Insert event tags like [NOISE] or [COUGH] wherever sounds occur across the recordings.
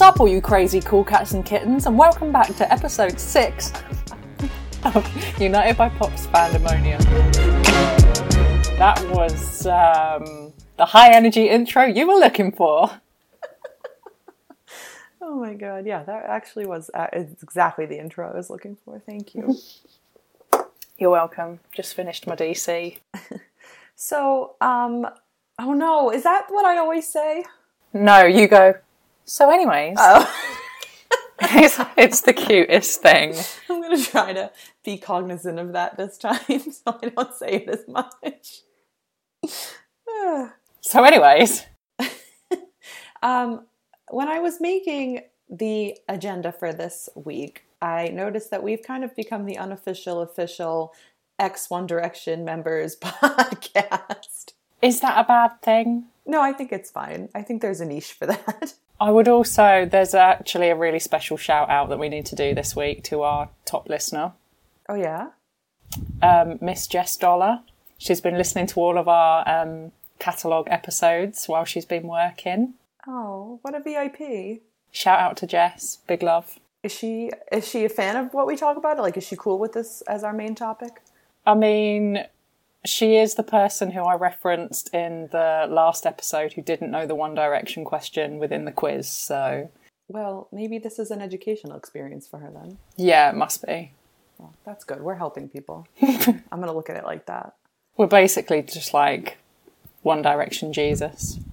Sup, all you crazy cool cats and kittens, and welcome back to episode six of United by Pops Fandemonia. That was um, the high energy intro you were looking for. [LAUGHS] Oh my god, yeah, that actually was uh, exactly the intro I was looking for. Thank you. [LAUGHS] You're welcome. Just finished my DC. [LAUGHS] so, um, oh no, is that what I always say? No, you go. So, anyways, Oh, [LAUGHS] it's, it's the cutest thing. I'm gonna try to be cognizant of that this time [LAUGHS] so I don't say it as much. [SIGHS] So, anyways, [LAUGHS] um, when I was making the agenda for this week, I noticed that we've kind of become the unofficial, official X One Direction members podcast. is that a bad thing? No, I think it's fine. I think there's a niche for [LAUGHS] that. I would also, there's actually a really special shout out that we need to do this week to our top listener, Oh yeah. um, Miss Jess Dollar. She's been listening to all of our um, catalogue episodes while she's been working. Oh, what a VIP. Shout out to Jess, big love. Is she is she a fan of what we talk about? Like is she cool with this as our main topic? I mean, she is the person who I referenced in the last episode who didn't know the One Direction question within the quiz. So, Well, maybe this is an educational experience for her then. yeah, it must be. Well, that's good. We're helping people. [LAUGHS] I'm going to look at it like that. We're basically just like One Direction Jesus. [LAUGHS]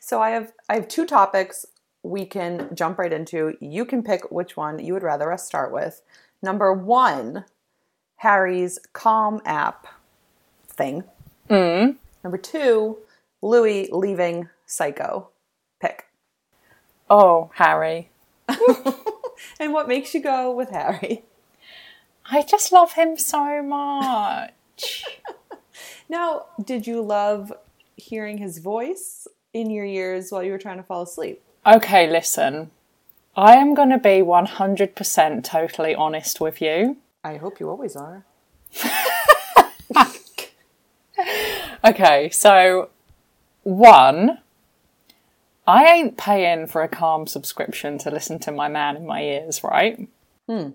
So I have I have two topics we can jump right into. You can pick which one you would rather us start with. Number 1, Harry's Calm app thing. Mm. Number 2, Louis leaving Syco. Pick. Oh, Harry. [LAUGHS] And what makes you go with Harry? I just love him so much. [LAUGHS] Now, did you love hearing his voice in your ears while you were trying to fall asleep? okay, listen. I am going to be 100% totally honest with you. I hope you always are. [LAUGHS] Okay, so one, I ain't paying for a calm subscription to listen to my man in my ears, right? Hmm.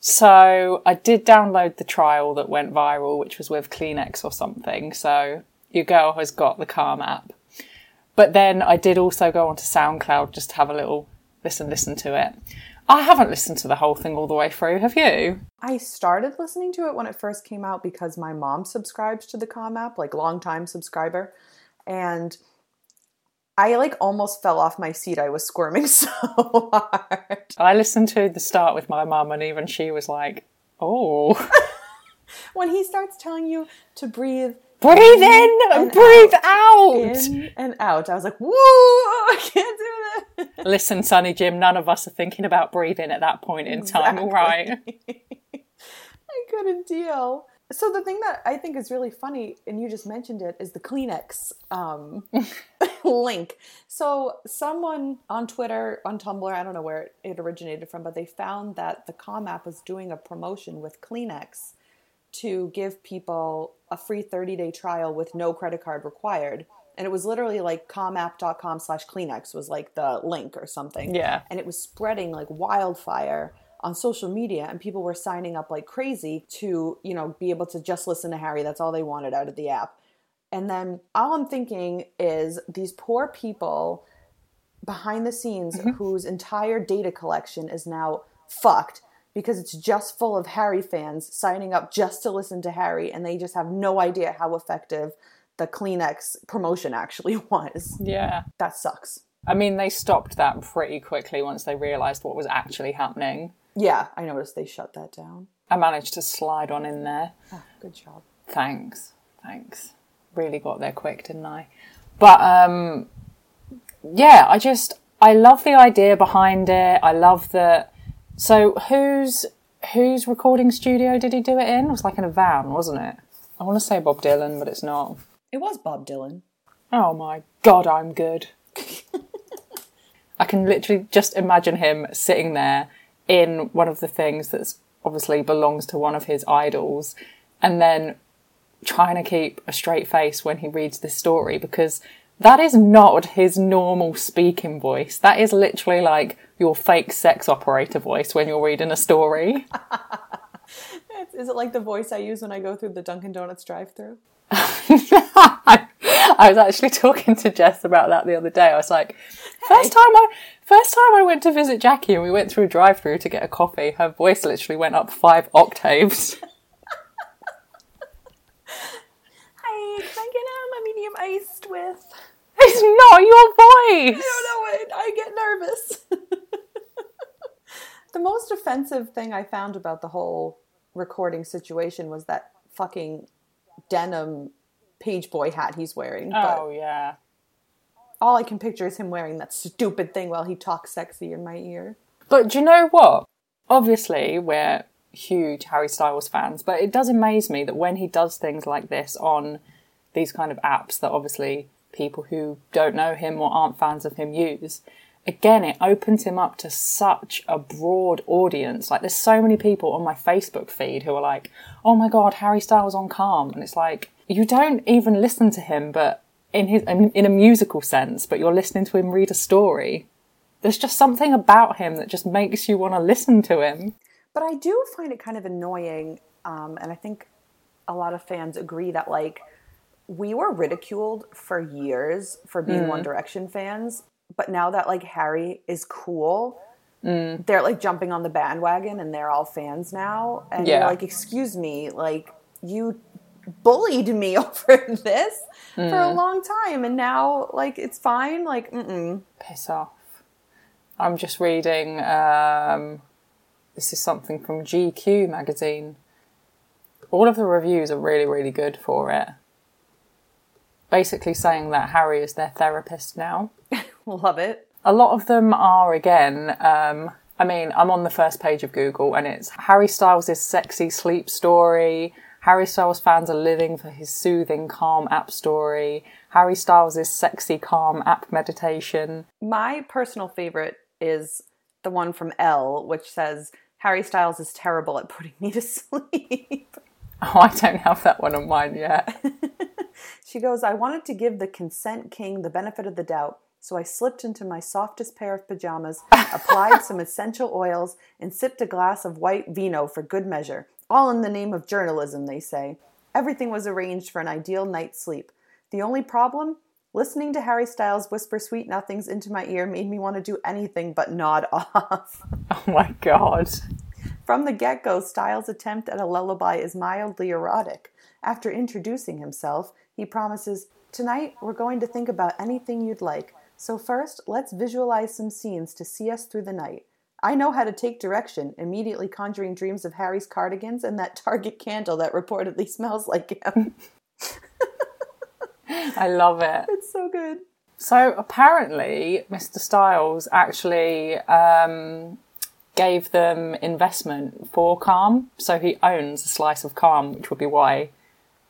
So I did download the trial that went viral, which was with Kleenex or something. So your girl has got the Calm app. But then I did also go onto SoundCloud just to have a little listen, listen to it. I haven't listened to the whole thing all the way through, have you? I started listening to it when it first came out because my mom subscribes to the Calm app, like longtime subscriber, and I like almost fell off my seat. I was squirming [LAUGHS] so hard. I listened to the start with my mum, and even she was like, oh. [LAUGHS] When he starts telling you to breathe breathe in and breathe out. in and out, I was like, "Woo! I can't do this." Listen, Sonny Jim, none of us are thinking about breathing at that point in time, all right? [LAUGHS] I couldn't deal. So the thing that I think is really funny, and you just mentioned it, is the Kleenex um, [LAUGHS] link. So someone on Twitter, on Tumblr, I don't know where it originated from, but they found that the Calm app was doing a promotion with Kleenex to give people a free 30-day trial with no credit card required. And it was literally like comapp.com slash Kleenex was like the link or something Yeah. and it was spreading like wildfire on social media and people were signing up like crazy to you know be able to just listen to harry that's all they wanted out of the app and then all i'm thinking is these poor people behind the scenes mm-hmm. whose entire data collection is now fucked because it's just full of harry fans signing up just to listen to harry and they just have no idea how effective the kleenex promotion actually [LAUGHS] was Yeah. that sucks I mean, they stopped that pretty quickly once they realised what was actually happening. yeah i noticed they shut that down I managed to slide on in there. Ah, good job Thanks. Thanks. Really got there quick, didn't I? But um yeah, I just I love the idea behind it. I love that so whose whose recording studio did he do it in? It was like in a van, wasn't it? I want to say Bob Dylan, but it's not. It was Bob Dylan. Oh my god, I'm good. I can literally just imagine him sitting there in one of the things that's obviously belongs to one of his idols and then trying to keep a straight face when he reads this story because That is not his normal speaking voice. That is literally like your fake sex operator voice when you're reading a story. [LAUGHS] Is it like the voice I use when I go through the Dunkin' Donuts drive-through? [LAUGHS] I was actually talking to Jess about that the other day. I was like, first time I first time I went to visit Jackie and we went through a drive-through to get a coffee, her voice literally went up five octaves. [LAUGHS] Hi, can I get um, a medium iced with? It's not your voice. I don't know it. I get nervous. [LAUGHS] the most offensive thing I found about the whole recording situation was that fucking denim page boy hat he's wearing. Oh yeah. all I can picture is him wearing that stupid thing while he talks sexy in my ear. But do you know what? Obviously, we're huge Harry Styles fans, but it does amaze me that when he does things like this on these kind of apps that obviously people who don't know him or aren't fans of him use, again, it opens him up to such a broad audience. Like, there's so many people on my Facebook feed who are like, oh my god, Harry Styles on Calm. And it's like, you don't even listen to him, but in his in a musical sense, but you're listening to him read a story. There's just something about him that just makes you want to listen to him. But I do find it kind of annoying, um, and I think a lot of fans agree that like we were ridiculed for years for being mm. One Direction fans, but now that like Harry is cool, mm. they're like jumping on the bandwagon and they're all fans now. And you're Yeah. like, excuse me, like you bullied me [LAUGHS] over this for a mm. long time, and now like it's fine. Like, mm-mm. Piss off. I'm just reading. Um, this is something from GQ magazine. All of the reviews are really, really good for it. Basically, saying that Harry is their therapist now. [LAUGHS] love it. A lot of them are again. Um, I mean, I'm on the first page of Google, and it's Harry Styles' sexy sleep story. Harry Styles fans are living for his soothing, calm app story. Harry Styles' sexy, calm app meditation. My personal favorite is the one from Elle, which says Harry Styles is terrible at putting me to [LAUGHS] sleep. [LAUGHS] Oh, I don't have that one on mine yet. [LAUGHS] she goes, I wanted to give the consent king the benefit of the doubt, so I slipped into my softest pair of pajamas, [LAUGHS] applied some essential oils, and sipped a glass of white vino for good measure. All in the name of journalism, they say. Everything was arranged for an ideal night's sleep. The only problem? Listening to Harry Styles whisper sweet nothings into my ear made me want to do anything but nod off. Oh my god. From the get go, Styles' attempt at a lullaby is mildly erotic. After introducing himself, he promises, Tonight, we're going to think about anything you'd like. So, first, let's visualize some scenes to see us through the night. I know how to take direction, immediately conjuring dreams of Harry's cardigans and that [LAUGHS] Target candle that reportedly smells like him. [LAUGHS] I love it. it's so good. So apparently, Mr. Styles actually um, gave them investment for Calm. So he owns a slice of Calm, which would be why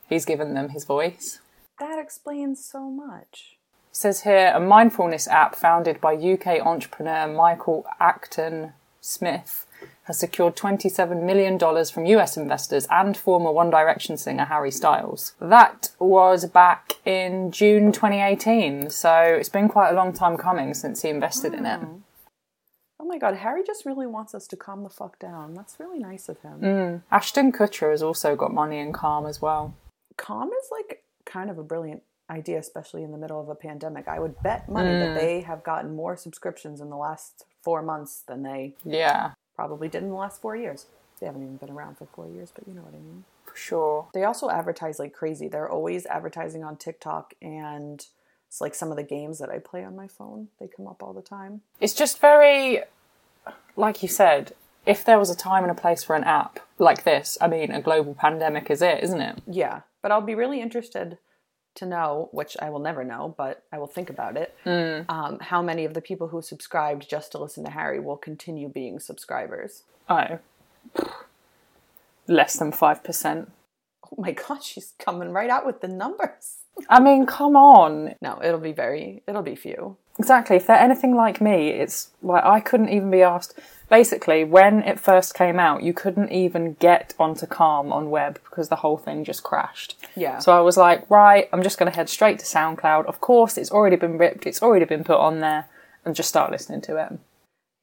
he's given them his voice. That explains so much. It says here a mindfulness app founded by UK entrepreneur Michael Acton Smith has secured $27 million from US investors and former One Direction singer Harry Styles. That was back in June 2018, so it's been quite a long time coming since he invested in it. Hmm. Oh my god, Harry just really wants us to calm the fuck down. That's really nice of him. Mm. Ashton Kutcher has also got money in Calm as well. Calm is like kind of a brilliant idea, especially in the middle of a pandemic. I would bet money that mm. they have gotten more subscriptions in the last four months than they Yeah, probably did in the last four years. They haven't even been around for four years, but you know what I mean. for sure. They also advertise like crazy. They're always advertising on TikTok and it's like some of the games that I play on my phone. They come up all the time. It's just very, like you said, if there was a time and a place for an app like this, I mean, a global pandemic is it, isn't it? Yeah, but I'll be really interested to know, which I will never know, but I will think about it, um, how many of the people who subscribed just to listen to Harry will continue being subscribers. Oh. Less than 5%. Oh my [LAUGHS] god, she's coming right out with the numbers. I mean, come on. No, it'll be very, it'll be few. Exactly. If they're anything like me, it's like I couldn't even be asked. Basically, when it first came out, you couldn't even get onto Calm on web because the whole thing just crashed. Yeah. So I was like, right, I'm just going to head straight to SoundCloud. Of course, it's already been ripped, it's already been put on there, and just start listening to it.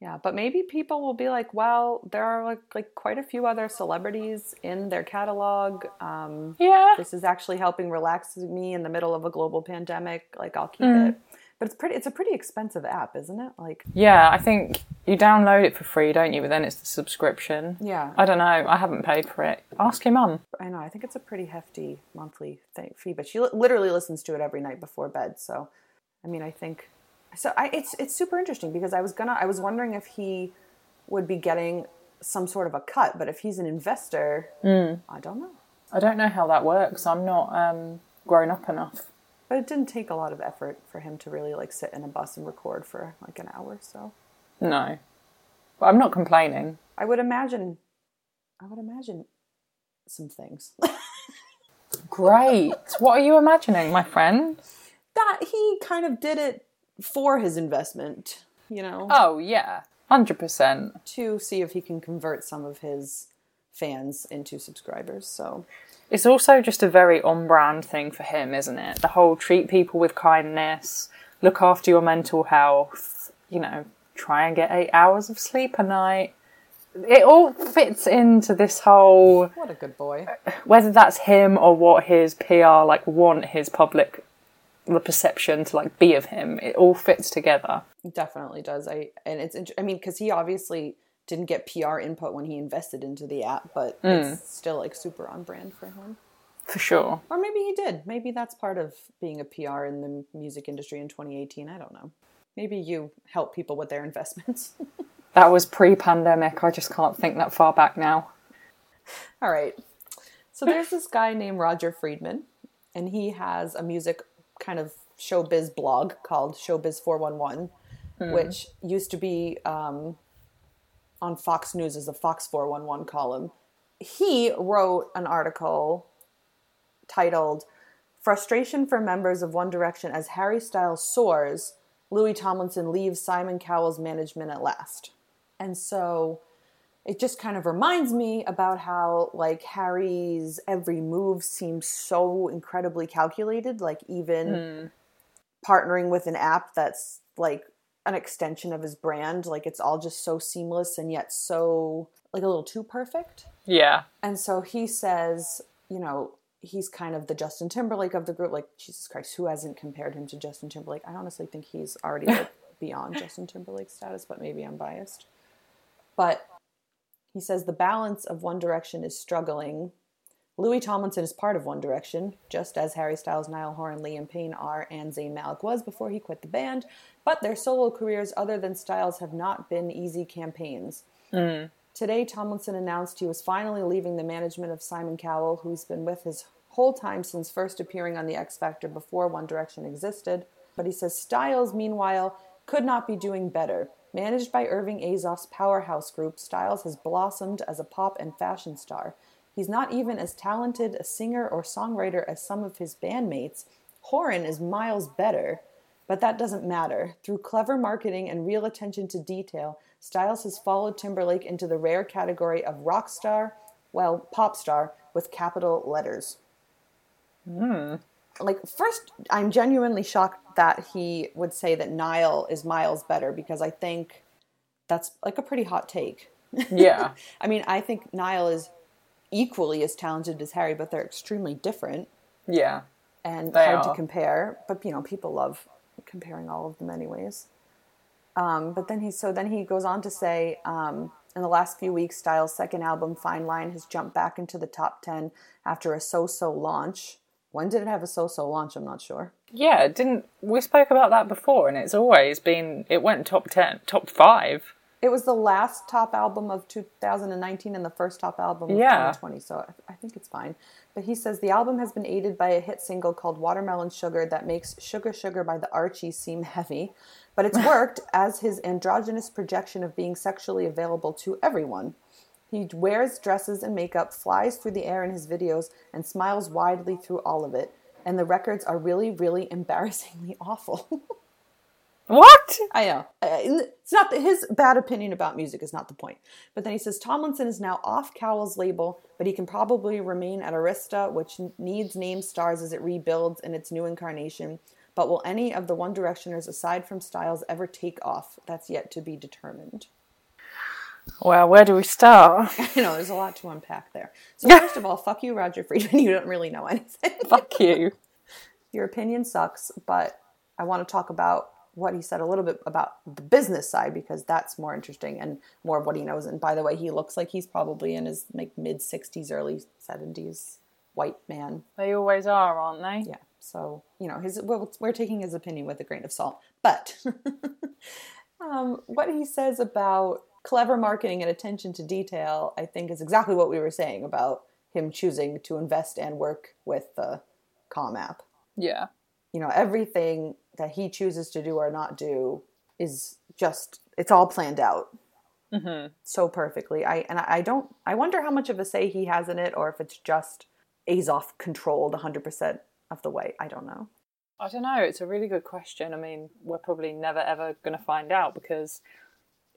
Yeah, but maybe people will be like, well, there are like, like quite a few other celebrities in their catalog. Um, Yeah. this is actually helping relax me in the middle of a global pandemic. Like, I'll keep Mm. it. But it's pretty. It's a pretty expensive app, isn't it? Like, Yeah, I think you download it for free, don't you? But then it's the subscription. yeah, I don't know. I haven't paid for it. Ask your mum. I know. I think it's a pretty hefty monthly thing, fee, but she literally listens to it every night before bed. So, I mean, I think so. I it's it's super interesting because I was gonna I was wondering if he would be getting some sort of a cut, but if he's an investor, I don't know. I don't know how that works. I'm not um, grown up enough. But it didn't take a lot of effort for him to really like sit in a bus and record for like an hour. So No. But I'm not complaining. I would imagine, I would imagine some things [LAUGHS] Great. what are you imagining, my friend? that he kind of did it for his investment. You know. Oh, yeah. 100%. to see if he can convert some of his fans into subscribers. So It's also just a very on brand thing for him, isn't it? The whole treat people with kindness, look after your mental health, you know, try and get eight hours of sleep a night. It all fits into this whole what a good boy. Uh, whether that's him or what his PR like want his public the perception to like be of him. It all fits together. It definitely does. I and it's I mean because he obviously didn't get PR input when he invested into the app, but mm. it's still like super on brand for him. For sure. Or maybe he did. Maybe that's part of being a PR in the music industry in 2018. I don't know. Maybe you help people with their [LAUGHS] investments. That was pre pandemic. I just can't think that far back now. All right. So there's this guy named Roger Friedman, and he has a music kind of showbiz blog called Showbiz 411, which used to be um, on Fox News as a Fox 411 column. He wrote an article titled Frustration for Members of One Direction as Harry Styles Soars, Louis Tomlinson Leaves Simon Cowell's Management at Last. And so it just kind of reminds me about how like Harry's every move seems so incredibly calculated like even hmm. partnering with an app that's like an extension of his brand like it's all just so seamless and yet so like a little too perfect. Yeah. and so he says you know he's kind of the Justin Timberlake of the group like Jesus Christ who hasn't compared him to Justin Timberlake? I honestly think he's already like [LAUGHS] beyond Justin Timberlake status but maybe I'm biased. But he says the balance of One Direction is struggling. Louis Tomlinson is part of One Direction, just as Harry Styles, Niall Horan, Liam Payne are, and Zayn Malik was before he quit the band. But their solo careers, other than Styles, have not been easy campaigns. Mm. Today, Tomlinson announced he was finally leaving the management of Simon Cowell, who he's been with his whole time since first appearing on The X Factor before One Direction existed. But he says Styles, meanwhile, could not be doing better. Managed by Irving Azoff's powerhouse group, Styles has blossomed as a pop and fashion star. He's not even as talented a singer or songwriter as some of his bandmates. Horan is miles better. But that doesn't matter. Through clever marketing and real attention to detail, Styles has followed Timberlake into the rare category of rock star, well, pop star, with capital letters. Hmm. Like, first, I'm genuinely shocked that he would say that Niall is miles better because I think that's like a pretty hot take. [LAUGHS] Yeah. I mean, I think Niall is equally as talented as Harry, but they're extremely different yeah. and They hard to compare. But you know, people love comparing all of them, anyways. Um, but then he so then he goes on to say, um, in the last few weeks, Styles' second album, Fine Line, has jumped back into the top ten after a so-so launch. When did it have a so-so launch? I'm not sure. Yeah, didn't we spoke about that before and it's always been it went top 10, top 5. It was the last top album of 2019 and the first top album of Yeah. 2020, so I I think it's fine. But he says the album has been aided by a hit single called Watermelon Sugar that makes Sugar Sugar by the Archies seem heavy, but it's [LAUGHS] worked as his androgynous projection of being sexually available to everyone. He wears dresses and makeup, flies through the air in his videos, and smiles widely through all of it. and the records are really, really [LAUGHS] embarrassingly awful. What? I know. Uh, It's not his bad opinion about music is not the point. But then he says Tomlinson is now off Cowell's label, but he can probably remain at Arista, which needs name stars as it rebuilds in its new incarnation. But will any of the One Directioners, aside from Styles, ever take off? That's yet to be determined. Well, where do we start? [LAUGHS] You know, there's a lot to unpack there. So [LAUGHS] first of all, fuck you, Roger Friedman. [LAUGHS] You don't really know anything. Fuck you. Your opinion sucks, but I want to talk about what he said a little bit about the business side because that's more interesting and more of what he knows. And by the way, he looks like he's probably in his like mid 60s, early 70s, white man. They always are, aren't they? Yeah. So you know, his well, we're taking his opinion with a grain of salt. But um, what he says about clever marketing and attention to detail, I think, is exactly what we were saying about him choosing to invest and work with the Calm app. Yeah. You know, everything that he chooses to do or not do is just it's all planned out Mm-hmm. so perfectly. I and I don't. I wonder how much of a say he has in it, or if it's just Azoff controlled 100 percent of the way. I don't know. I don't know. It's a really good question. I mean, we're probably never ever going to find out because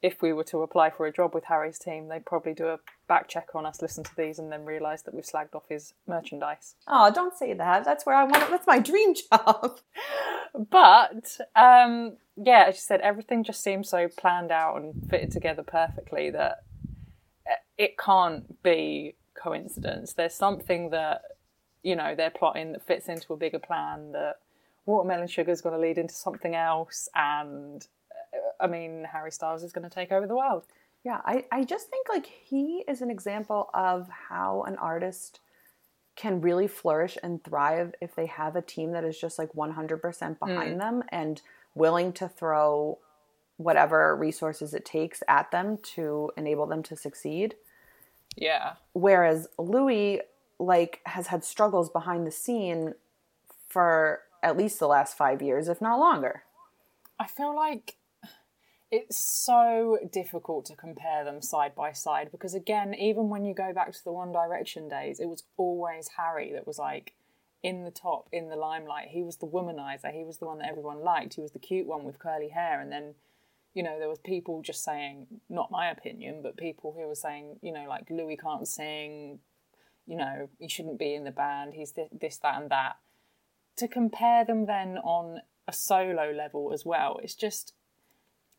if we were to apply for a job with Harry's team, they'd probably do a back check on us, listen to these, and then realise that we've slagged off his merchandise. Oh, don't say that. That's where I want. it. That's my dream job. [LAUGHS] But um, yeah, as you said, everything just seems so planned out and fitted together perfectly that it can't be coincidence. There's something that you know they're plotting that fits into a bigger plan. That watermelon sugar is going to lead into something else, and I mean Harry Styles is going to take over the world. Yeah, I, I just think like he is an example of how an artist can really flourish and thrive if they have a team that is just like 100% mm. behind them and willing to throw whatever resources it takes at them to enable them to succeed. Yeah, Whereas Louis like has had struggles behind the scene for at least the last 5 years if not longer. I feel like it's so difficult to compare them side by side because again, even when you go back to the One Direction days, it was always Harry that was like in the top, in the limelight. He was the womanizer. He was the one that everyone liked. He was the cute one with curly hair. And then, you know, there was people just saying, not my opinion, but people who were saying, you know, like Louis can't sing. You know, he shouldn't be in the band. He's this, this that, and that. To compare them then on a solo level as well, it's just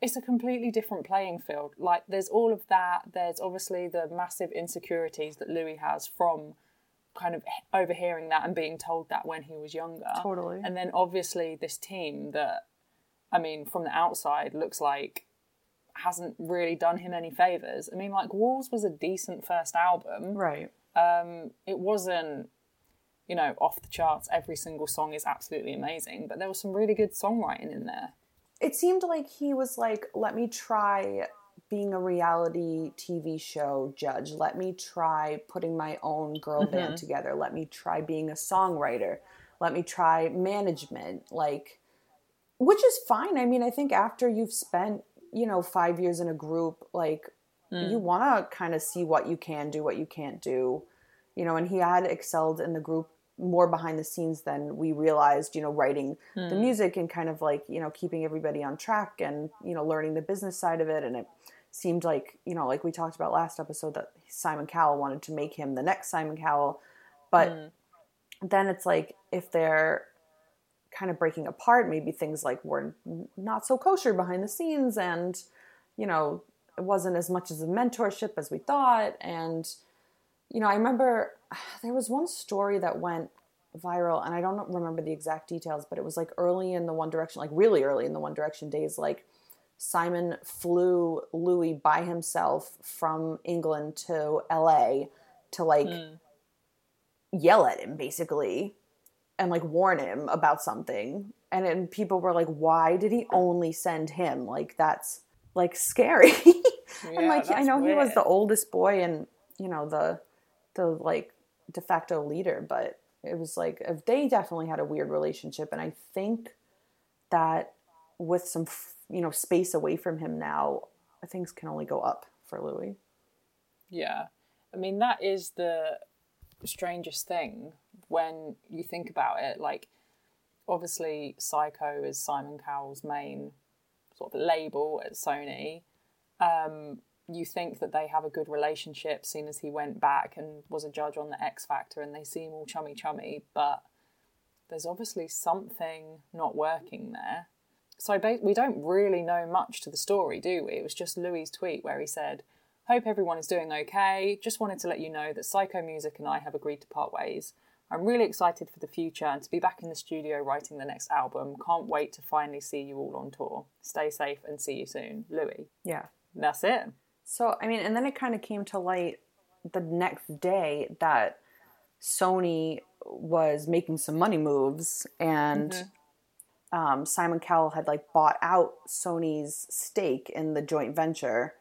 it's a completely different playing field. Like there's all of that. There's obviously the massive insecurities that Louis has from kind of overhearing that and being told that when he was younger. Totally. And then obviously this team that I mean from the outside looks like hasn't really done him any favors. I mean like Walls was a decent first album. Right. Um it wasn't you know off the charts every single song is absolutely amazing, but there was some really good songwriting in there. It seemed like he was like, let me try being a reality TV show judge. Let me try putting my own girl mm-hmm. band together. Let me try being a songwriter. Let me try management. Like, which is fine. I mean, I think after you've spent, you know, five years in a group, like, you mm. want to kind of see what you can do, what you can't do, you know, and he had excelled in the group more behind the scenes than we realized, you know, writing the hmm. music and kind of like, you know, keeping everybody on track and, you know, learning the business side of it. And it seemed like, you know, like we talked about last episode that Simon Cowell wanted to make him the next Simon Cowell. But hmm. then it's like if they're kind of breaking apart, maybe things like were not so kosher behind the scenes and, you know, it wasn't as much as a mentorship as we thought. And, you know, I remember [SIGHS] there was one story that went viral, and I don't remember the exact details, but it was like early in the One Direction, like really early in the One Direction days, like Simon flew Louis by himself from England to LA to like hmm. yell at him basically and like warn him about something. And then people were like, why did he only send him? Like, that's like scary. [LAUGHS] and Yeah, like, I know he was the oldest boy and, you know, the, the like de facto leader, but it was like, they definitely had a weird relationship. And I think that with some, you know, space away from him now, things can only go up for Louis. Yeah. I mean, that is the strangest thing when you think about it. Like, obviously, Syco is Simon Cowell's main sort of label at Sony. Um, you think that they have a good relationship, seeing as he went back and was a judge on the X Factor, and they seem all chummy chummy, but there's obviously something not working there. So we don't really know much to the story, do we? It was just Louis' tweet where he said, Hope everyone is doing okay. Just wanted to let you know that Syco Music and I have agreed to part ways. I'm really excited for the future and to be back in the studio writing the next album. Can't wait to finally see you all on tour. Stay safe and see you soon. Louis. Yeah. That's it. So, I mean, and then it kind of came to light the next day that Sony was making some money moves and mm-hmm. um, Simon Cowell had like bought out Sony's stake in the joint venture.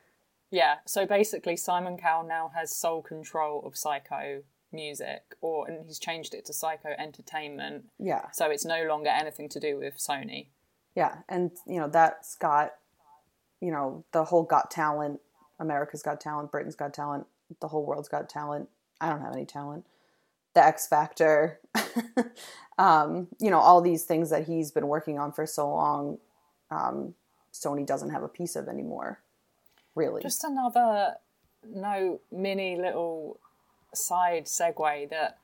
Yeah, so basically, Simon Cowell now has sole control of Syco Music, or and he's changed it to Syco Entertainment. Yeah. So it's no longer anything to do with Sony. Yeah, and you know that's got, you know, the whole Got Talent, America's Got Talent, Britain's Got Talent, the whole world's got talent. I don't have any talent. The X Factor, [LAUGHS] um, you know, all these things that he's been working on for so long, um, Sony doesn't have a piece of anymore really. Just another no mini little side segue that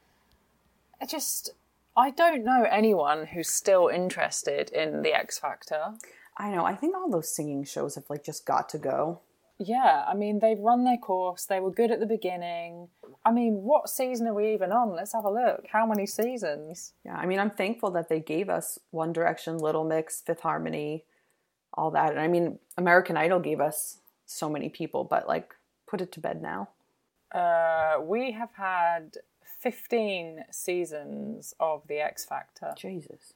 I just I don't know anyone who's still interested in the X Factor. I know. I think all those singing shows have like just got to go. Yeah, I mean they've run their course. They were good at the beginning. I mean, what season are we even on? Let's have a look. How many seasons? Yeah, I mean, I'm thankful that they gave us One Direction, Little Mix, Fifth Harmony, all that. And I mean, American Idol gave us so many people, but like put it to bed now. Uh, we have had 15 seasons of The X Factor. Jesus.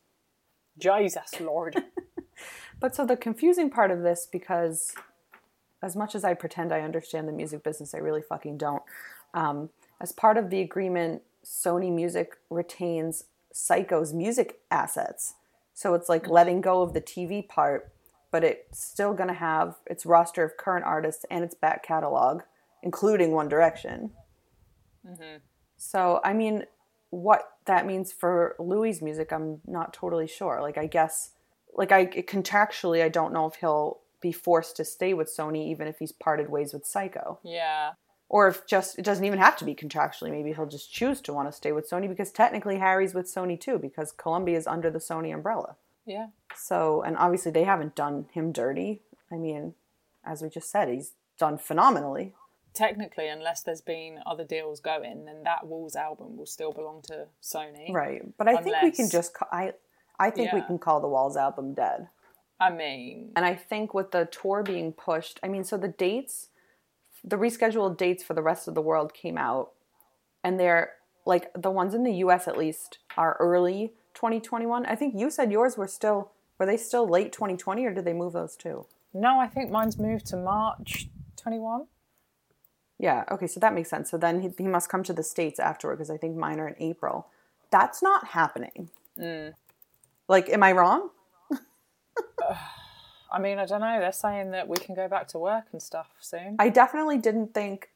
Jesus, Lord. [LAUGHS] but so the confusing part of this, because as much as I pretend I understand the music business, I really fucking don't. Um, as part of the agreement, Sony Music retains Syco's music assets. So it's like letting go of the TV part but it's still going to have its roster of current artists and its back catalog, including One Direction. Mm-hmm. So, I mean, what that means for Louis' music, I'm not totally sure. Like, I guess, like, I contractually, I don't know if he'll be forced to stay with Sony even if he's parted ways with Syco. Yeah. Or if just it doesn't even have to be contractually, maybe he'll just choose to want to stay with Sony because technically Harry's with Sony too because Columbia is under the Sony umbrella. Yeah. So, and obviously they haven't done him dirty. I mean, as we just said, he's done phenomenally. Technically, unless there's been other deals going, then that Walls album will still belong to Sony. Right. But I unless... think we can just I I think yeah. we can call the Walls album dead. I mean, and I think with the tour being pushed, I mean, so the dates, the rescheduled dates for the rest of the world came out, and they're like the ones in the U.S. at least are early 2021. I think you said yours were still were they still late 2020 or did they move those too? No, I think mine's moved to March 21. Yeah, okay, so that makes sense. So then he, he must come to the States afterward because I think mine are in April. That's not happening. Mm. Like, am I wrong? [SIGHS] I mean, I don't know. They're saying that we can go back to work and stuff soon. I definitely didn't think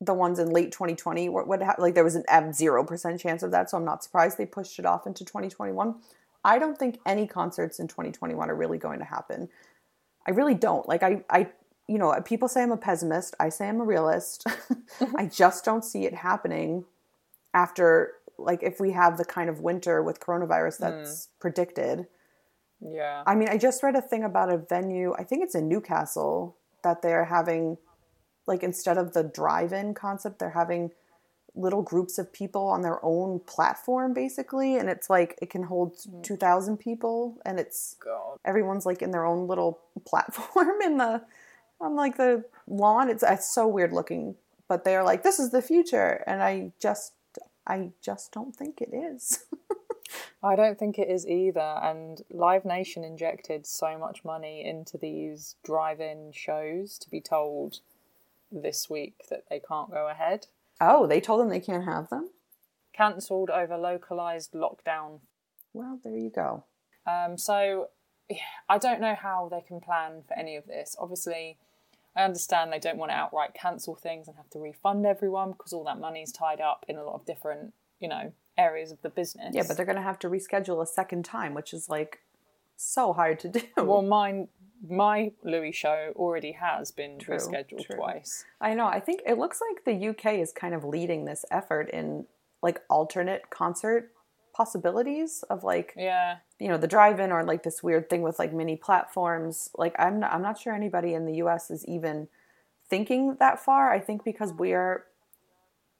the ones in late 2020 would have like there was an zero percent chance of that so i'm not surprised they pushed it off into 2021 i don't think any concerts in 2021 are really going to happen i really don't like i i you know people say i'm a pessimist i say i'm a realist [LAUGHS] i just don't see it happening after like if we have the kind of winter with coronavirus that's mm. predicted yeah i mean i just read a thing about a venue i think it's in newcastle that they're having like instead of the drive-in concept they're having little groups of people on their own platform basically and it's like it can hold mm. 2000 people and it's God. everyone's like in their own little [LAUGHS] platform in the on like the lawn it's it's so weird looking but they're like this is the future and i just i just don't think it is [LAUGHS] I don't think it is either. And Live Nation injected so much money into these drive in shows to be told this week that they can't go ahead. Oh, they told them they can't have them? Cancelled over localised lockdown. Well, there you go. Um, so, yeah, I don't know how they can plan for any of this. Obviously, I understand they don't want to outright cancel things and have to refund everyone because all that money is tied up in a lot of different, you know, areas of the business. Yeah, but they're going to have to reschedule a second time, which is like so hard to do. well, mine, my Louis show already has been True, rescheduled true. twice. I know. I think it looks like the UK is kind of leading this effort in like alternate concert possibilities of like Yeah, you know the drive-in or like this weird thing with like mini platforms like i'm not, i'm not sure anybody in the us is even thinking that far i think because we are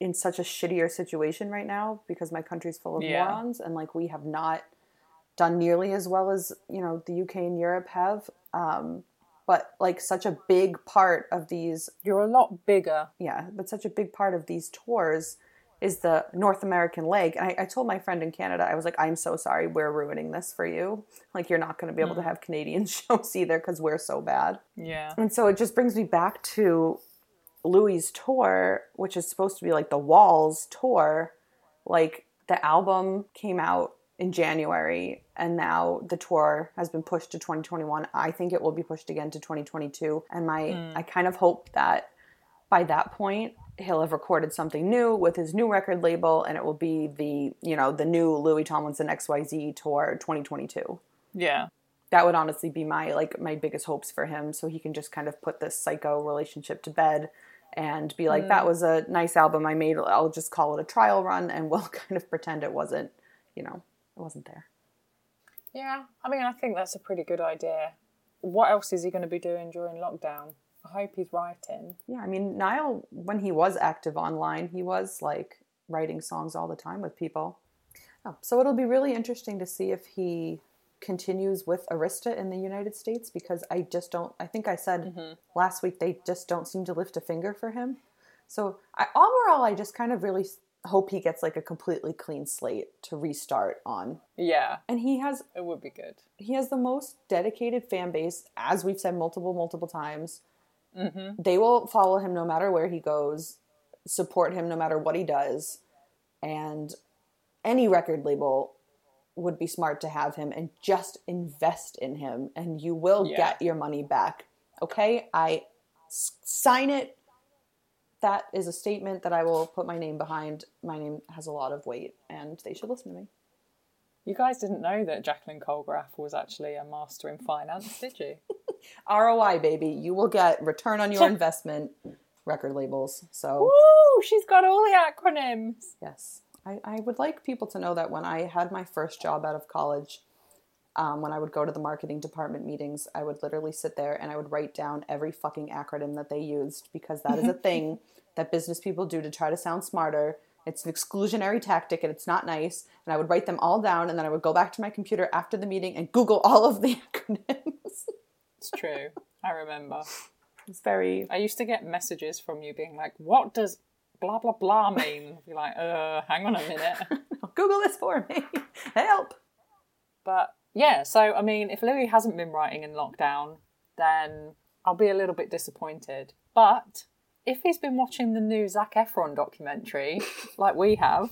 in such a shittier situation right now because my country's full of Yeah. morons and like we have not done nearly as well as you know the uk and europe have um, but like such a big part of these you're a lot bigger. yeah, but such a big part of these tours is the North American leg. And I, I told my friend in Canada, I was like, I'm so sorry, we're ruining this for you. Like, you're not going to be able to have Canadian [LAUGHS] shows either because we're so bad. Yeah, And so it just brings me back to Louis' tour, which is supposed to be like the Walls tour. Like, the album came out in January, and now the tour has been pushed to 2021. I think it will be pushed again to 2022. And my, hmm. I kind of hope that by that point, he'll have recorded something new with his new record label, and it will be the, you know, the new Louis Tomlinson XYZ tour 2022 yeah, that would honestly be my like my biggest hopes for him so he can just kind of put this Syco relationship to bed and be like that mm. was a nice album i made i'll just call it a trial run and [LAUGHS] we'll kind of pretend it wasn't you know it wasn't there yeah. I mean, I think that's a pretty good idea. What else is he going to be doing during lockdown? I hope he's writing. yeah i mean niall when he was active online he was like writing songs all the time with people oh, so it'll be really interesting to see if he continues with arista in the united states because i just don't i think i said mm-hmm. last week they just don't seem to lift a finger for him. So I, overall i just kind of really hope he gets like a completely clean slate to restart on. Yeah, and he has it would be good. he has the most dedicated fan base, as we've said multiple, multiple times. Mm-hmm. They will follow him no matter where he goes, support him no matter what he does, and any record label would be smart to have him and just invest in him, and you will Yeah. get your money back. Okay, I s- sign it. That is a statement that I will put my name behind. My name has a lot of weight, and they should listen to me. You guys didn't know that Jacqueline Colgraf was actually a master in finance, did you? [LAUGHS] ROI, baby. You will get return on your [LAUGHS] investment record labels. So, Woo! She's got all the acronyms. yes. I, I would like people to know that when I had my first job out of college, um, when I would go to the marketing department meetings, I would literally sit there and I would write down every fucking acronym that they used because that is a [LAUGHS] thing that business people do to try to sound smarter. It's an exclusionary tactic and it's not nice. And I would write them all down and then I would go back to my computer after the meeting and Google all of the [LAUGHS] acronyms. It's true. I remember. it's very I used to get messages from you being like, "What does blah blah blah mean?" Be like, "Uh, hang on a minute." [LAUGHS] Google this for me. Help. But yeah, so I mean, if Louis hasn't been writing in lockdown, then I'll be a little bit disappointed. But if he's been watching the new Zac Efron documentary, like we have,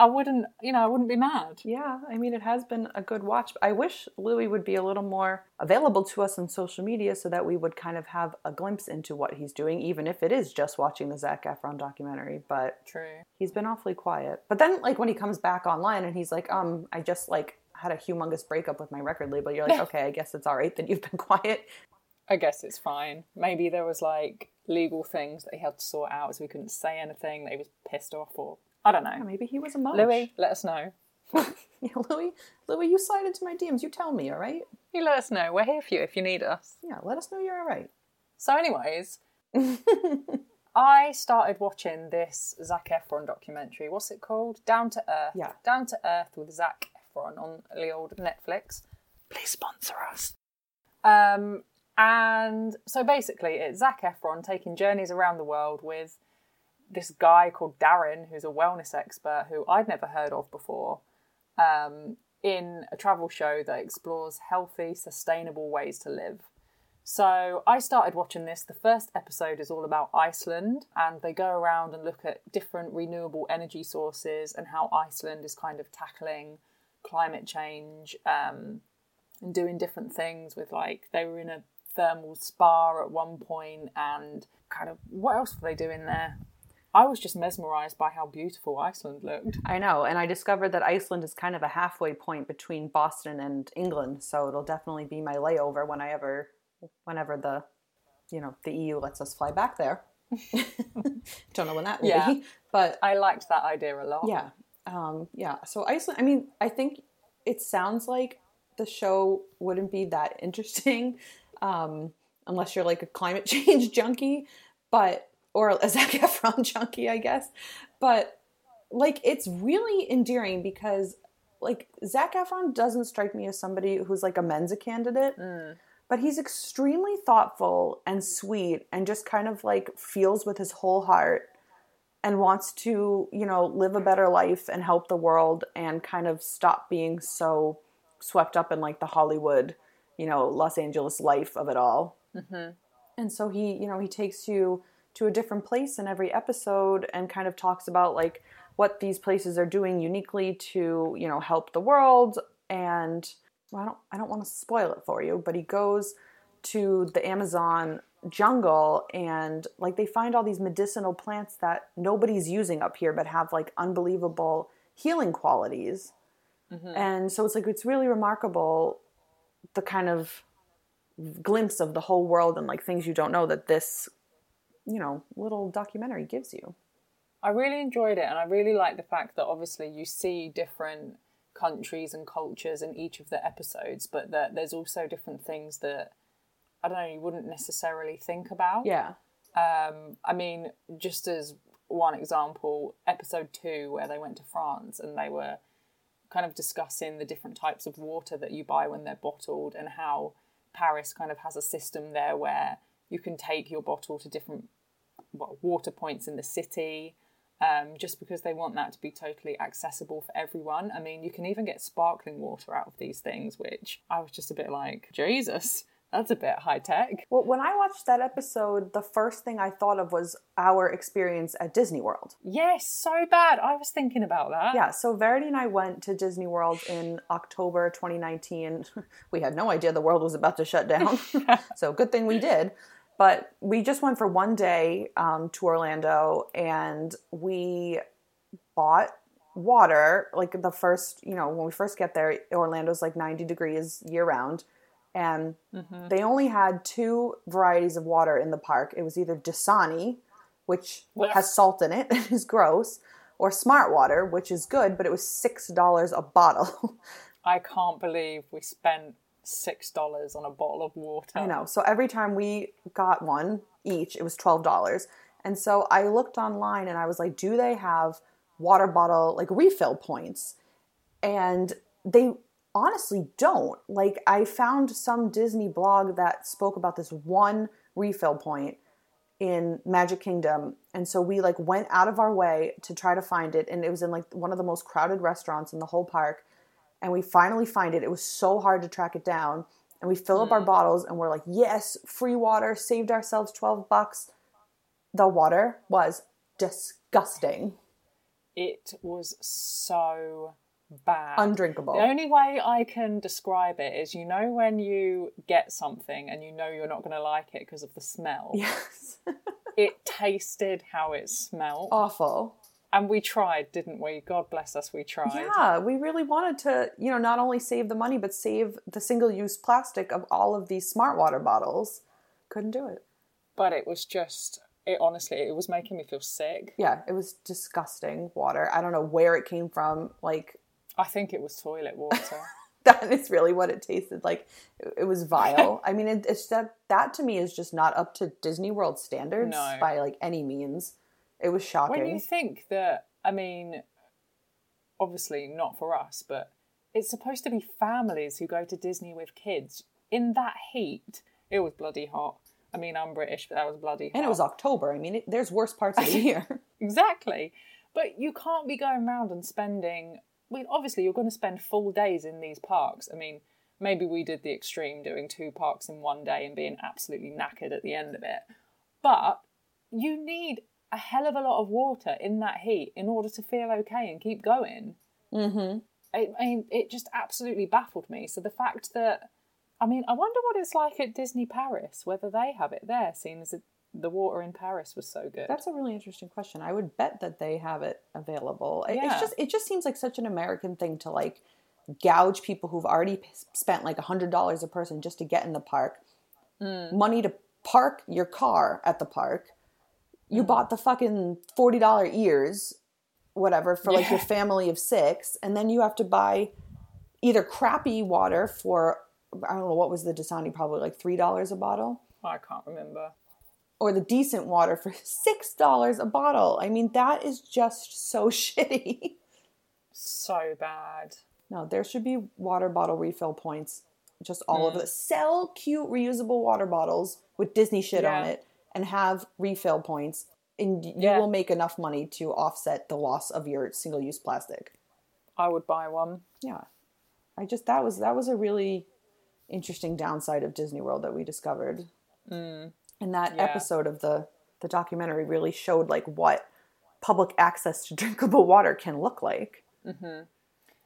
I wouldn't, you know, I wouldn't be mad. Yeah, I mean, it has been a good watch. I wish Louis would be a little more available to us on social media so that we would kind of have a glimpse into what he's doing, even if it is just watching the Zac Efron documentary. But True. he's been awfully quiet. But then, like, when he comes back online and he's like, um, I just, like, had a humongous breakup with my record label, you're like, [LAUGHS] okay, I guess it's all right that you've been quiet. I guess it's fine. Maybe there was like legal things that he had to sort out, so he couldn't say anything. That he was pissed off, or I don't know. Maybe he was a moach. Louis, let us know. [LAUGHS] Yeah, Louis, Louis, you slide into my DMs. You tell me, all right? You let us know. We're here for you if you need us. Yeah, let us know you're all right. So, anyways, [LAUGHS] I started watching this Zac Efron documentary. What's it called? Down to Earth. Yeah. Down to Earth with Zac Efron on the old Netflix. Please sponsor us. Um, and so basically, it's Zac Efron taking journeys around the world with this guy called Darin, who's a wellness expert who I'd never heard of before, um, in a travel show that explores healthy, sustainable ways to live. So I started watching this. The first episode is all about Iceland, and they go around and look at different renewable energy sources and how Iceland is kind of tackling climate change um, and doing different things with like they were in a thermal spa at one point, and kind of what else were they doing there? I was just mesmerized by how beautiful Iceland looked. I know, and I discovered that Iceland is kind of a halfway point between Boston and England, so it'll definitely be my layover when I ever, whenever the, you know, the EU lets us fly back there. [LAUGHS] [LAUGHS] Don't know when that will Yeah. be, but I liked that idea a lot. yeah, um, yeah. So Iceland. I mean, I think it sounds like the show wouldn't be that interesting [LAUGHS] um, unless you're like a climate change junkie, but or a Zac [LAUGHS] Efron junkie, I guess. But like, it's really endearing because like Zac Efron doesn't strike me as somebody who's like a Mensa candidate. But he's extremely thoughtful and sweet and just kind of like feels with his whole heart and wants to, you know, live a better life and help the world and kind of stop being so swept up in like the Hollywood, you know, Los Angeles life of it all. Mm-hmm. And so he, you know, he takes you to a different place in every episode and kind of talks about like what these places are doing uniquely to, you know, help the world and well, I don't I don't want to spoil it for you, but he goes to the Amazon jungle and like they find all these medicinal plants that nobody's using up here but have like unbelievable healing qualities. Mm-hmm. And so it's like it's really remarkable the kind of glimpse of the whole world and like things you don't know that this you know little documentary gives you. I really enjoyed it, and I really like the fact that obviously you see different countries and cultures in each of the episodes, but that there's also different things that I don't know you wouldn't necessarily think about. Yeah. Um, I mean, just as one example, episode two, where they went to France and they were kind of discussing the different types of water that you buy when they're bottled and how Paris kind of has a system there where you can take your bottle to different well, water points in the city. Um, just because they want that to be totally accessible for everyone. I mean, you can even get sparkling water out of these things, which I was just a bit like, Jesus, that's a bit high tech. Well, when I watched that episode, the first thing I thought of was our experience at Disney World. Yes, so bad. I was thinking about that. Yeah, so Verity and I went to Disney World in October 2019. [LAUGHS] We had no idea the world was about to shut down. [LAUGHS] so good thing we did. But we just went for one day um, to Orlando and we bought water. Like the first, you know, when we first get there, Orlando's like 90 degrees year round. And they only had two varieties of water in the park. It was either Dasani, which Blech. has salt in it [LAUGHS] and is gross, or Smart Water, which is good, but it was $6 a bottle. [LAUGHS] I can't believe we spent six dollars on a bottle of water. I know. So every time we got one each, it was twelve dollars. And so I looked online and I was like, do they have water bottle like refill points? And they honestly don't. Like I found some Disney blog that spoke about this one refill point in Magic Kingdom. And so we like went out of our way to try to find it and it was in like one of the most crowded restaurants in the whole park and we finally find it. It was so hard to track it down. And we fill up our mm. bottles and we're like, yes, free water, saved ourselves 12 bucks. The water was disgusting, It was so bad. undrinkable. the only way I can describe it is you know when you get something and you know you're not going to like it because of the smell. yes. [LAUGHS] It tasted how it smelled. Awful. And we tried, didn't we? God bless us, we tried. Yeah, we really wanted to, you know, not only save the money, but save the single use plastic of all of these smart water bottles. Couldn't do it. But it was just, it honestly, it was making me feel sick. Yeah, it was disgusting water. I don't know where it came from. Like, I think it was toilet water. [LAUGHS] that is really what it tasted like. It, it was vile. [LAUGHS] I mean, it, it's that that to me is just not up to Disney World standards No. by like any means. It was shocking. when you think that, I mean, obviously not for us, but it's supposed to be families who go to Disney with kids in that heat. It was bloody hot. I mean, I'm British, but that was bloody hot. and it was October. I mean, it, there's worse parts of the [LAUGHS] year. Exactly. But you can't be going around and spending. Well, obviously, you're going to spend full days in these parks. I mean, maybe we did the extreme doing two parks in one day and being absolutely knackered at the end of it. But you need a hell of a lot of water in that heat in order to feel okay and keep going. Mm-hmm. I, I mean, it just absolutely baffled me. So the fact that I mean, I wonder what it's like at Disney Paris, whether they have it there, seeing as it, the water in Paris was so good. That's a really interesting question. I would bet that they have it available. It- Yeah. It's just it just seems like such an American thing to like gouge people who've already p- spent like a hundred dollars a person just to get in the park, money to park your car at the park. You bought the fucking forty dollar ears, whatever, for like your family of six, and then you have to buy either crappy water for I don't know what was the Dasani, probably like three dollars a bottle I can't remember. or the decent water for six dollars a bottle. I mean, that is just so [LAUGHS] shitty. So bad. no, there should be water bottle refill points, just all Mm. over the sell cute reusable water bottles with Disney shit on it and have refill points, and you Yeah. will make enough money to offset the loss of your single use plastic. I would buy one. Yeah, I just that was that was a really interesting downside of Disney World that we discovered. And that Mm. Yeah. episode of the the documentary really showed like what public access to [LAUGHS] drinkable water can look like.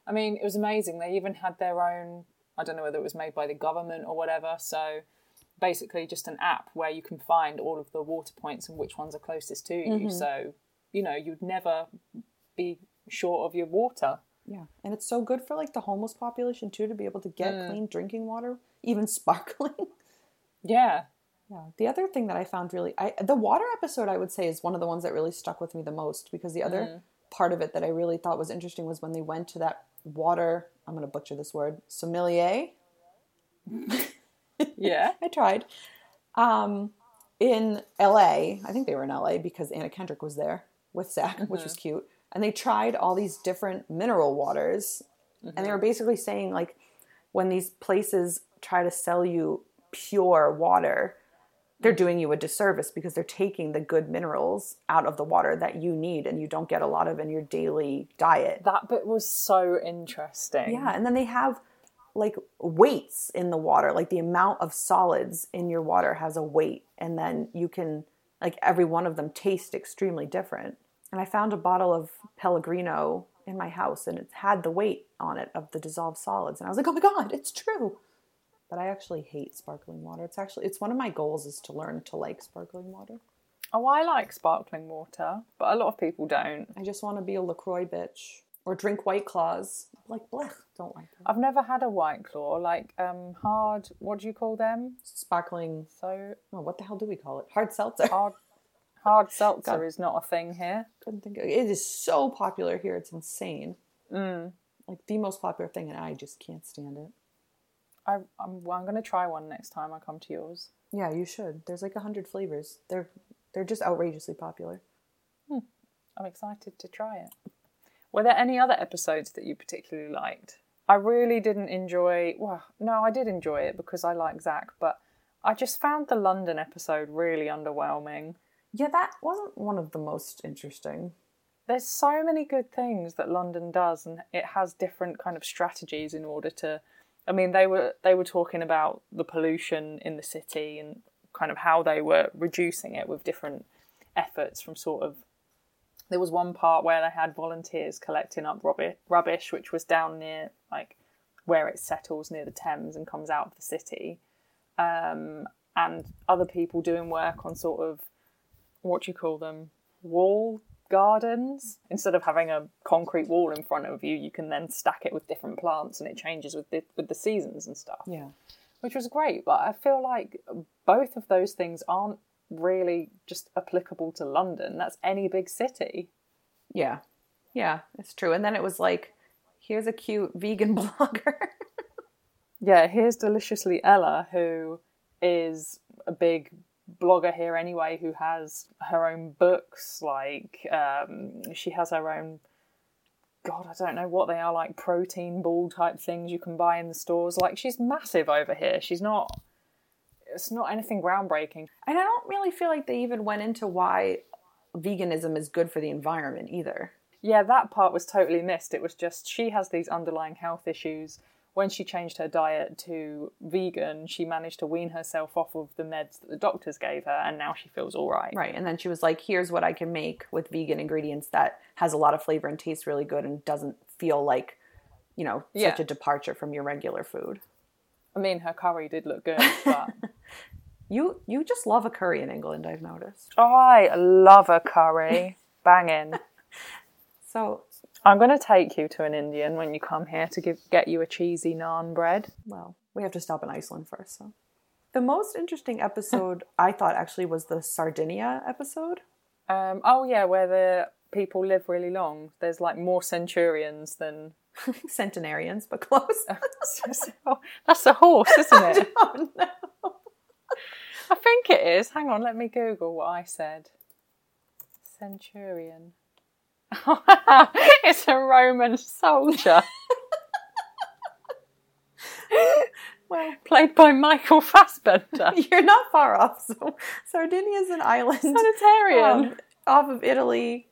I mean, it was amazing. They even had their own, I don't know whether it was made by the government or whatever. So basically, just an app where you can find all of the water points and which ones are closest to you. So, you know, you'd never be short of your water. Yeah, and it's so good for like the homeless population too to be able to get Mm. clean drinking water, [LAUGHS] even sparkling. Yeah. yeah. The other thing that I found really, I the water episode I would say is one of the ones that really stuck with me the most because the other Mm. part of it that I really thought was interesting was when they went to that water. I'm going to butcher this word, sommelier. [LAUGHS] Yeah. [LAUGHS] I tried. Um, in LA, I think they were in LA because Anna Kendrick was there with Zac, which was cute. And they tried all these different mineral waters. And they were basically saying, like, when these places try to sell you pure water, they're doing you a disservice because they're taking the good minerals out of the water that you need and you don't get a lot of in your daily diet. That bit was so interesting. Yeah, and then they have like weights in the water, like the amount of solids in your water has a weight, and then you can like every one of them taste extremely different. And I found a bottle of Pellegrino in my house, and it had the weight on it of the dissolved solids, and I was like, oh my god, it's true. But I actually hate sparkling water. It's actually it's one of my goals is to learn to like sparkling water. Oh, I like sparkling water, but a lot of people don't. I just want to be a Lacroix bitch or drink White Claws. Like blech, don't like them. I've never had a white claw, like um hard. What do you call them? Sparkling. So Oh, what the hell do we call it? Hard seltzer. hard. Hard [LAUGHS] seltzer God. is not a thing here. couldn't think of it is so popular here it's insane like the most popular thing and i just can't stand it I, I'm, well, I'm going to try one next time I come to yours. yeah you should there's like a hundred flavors they're they're just outrageously popular I'm excited to try it. Were there any other episodes that you particularly liked? I really didn't enjoy. Well, no, I did enjoy it because I like Zac, but I just found the London episode really underwhelming. yeah that wasn't one of the most interesting There's so many good things that London does, and it has different kind of strategies in order to. I mean, they were they were talking about the pollution in the city and kind of how they were reducing it with different efforts from sort of there was one part where they had volunteers collecting up rubbish, rubbish which was down near like where it settles near the Thames and comes out of the city, um, and other people doing work on sort of what do you call them? Wall gardens? Instead of having a concrete wall in front of you you can then stack it with different plants and it changes with the with the seasons and stuff. Yeah. Which was great but i feel like both of those things aren't really just applicable to london. That's any big city. Yeah. Yeah it's true. And then it was like here's a cute vegan [LAUGHS] blogger. Yeah here's deliciously ella who is a big blogger here anyway who has her own books like um, she has her own god i don't know what they are like protein ball type things you can buy in the stores. Like she's massive over here. She's not it's not anything groundbreaking and i don't really feel like they even went into why veganism is good for the environment either yeah that part was totally missed it was just she has these underlying health issues when she changed her diet to vegan, she managed to wean herself off of the meds that the doctors gave her, and now she feels all right. Right. And then she was like, here's what I can make with vegan ingredients that has a lot of flavor and tastes really good and doesn't feel like, you know, Yeah. such a departure from your regular food. I mean, her curry did look good, [LAUGHS] but You you just love a curry in England, I've noticed. I love a curry. [LAUGHS] Banging. So, I'm going to take you to an Indian when you come here to give, get you a cheesy naan bread. well, we have to stop in Iceland first. So, the most interesting episode [LAUGHS] I thought actually was the Sardinia episode. Um, oh, yeah, where the people live really long. There's like more centurions than. [LAUGHS] Centenarians, but close. [LAUGHS] That's a horse, isn't it? oh no. I think it is. Hang on, let me Google what I said. Centurion. [LAUGHS] it's a Roman soldier. Well, Played by Michael Fassbender. you're not far off. So, Sardinia is an island Sanitarian. um, off of Italy.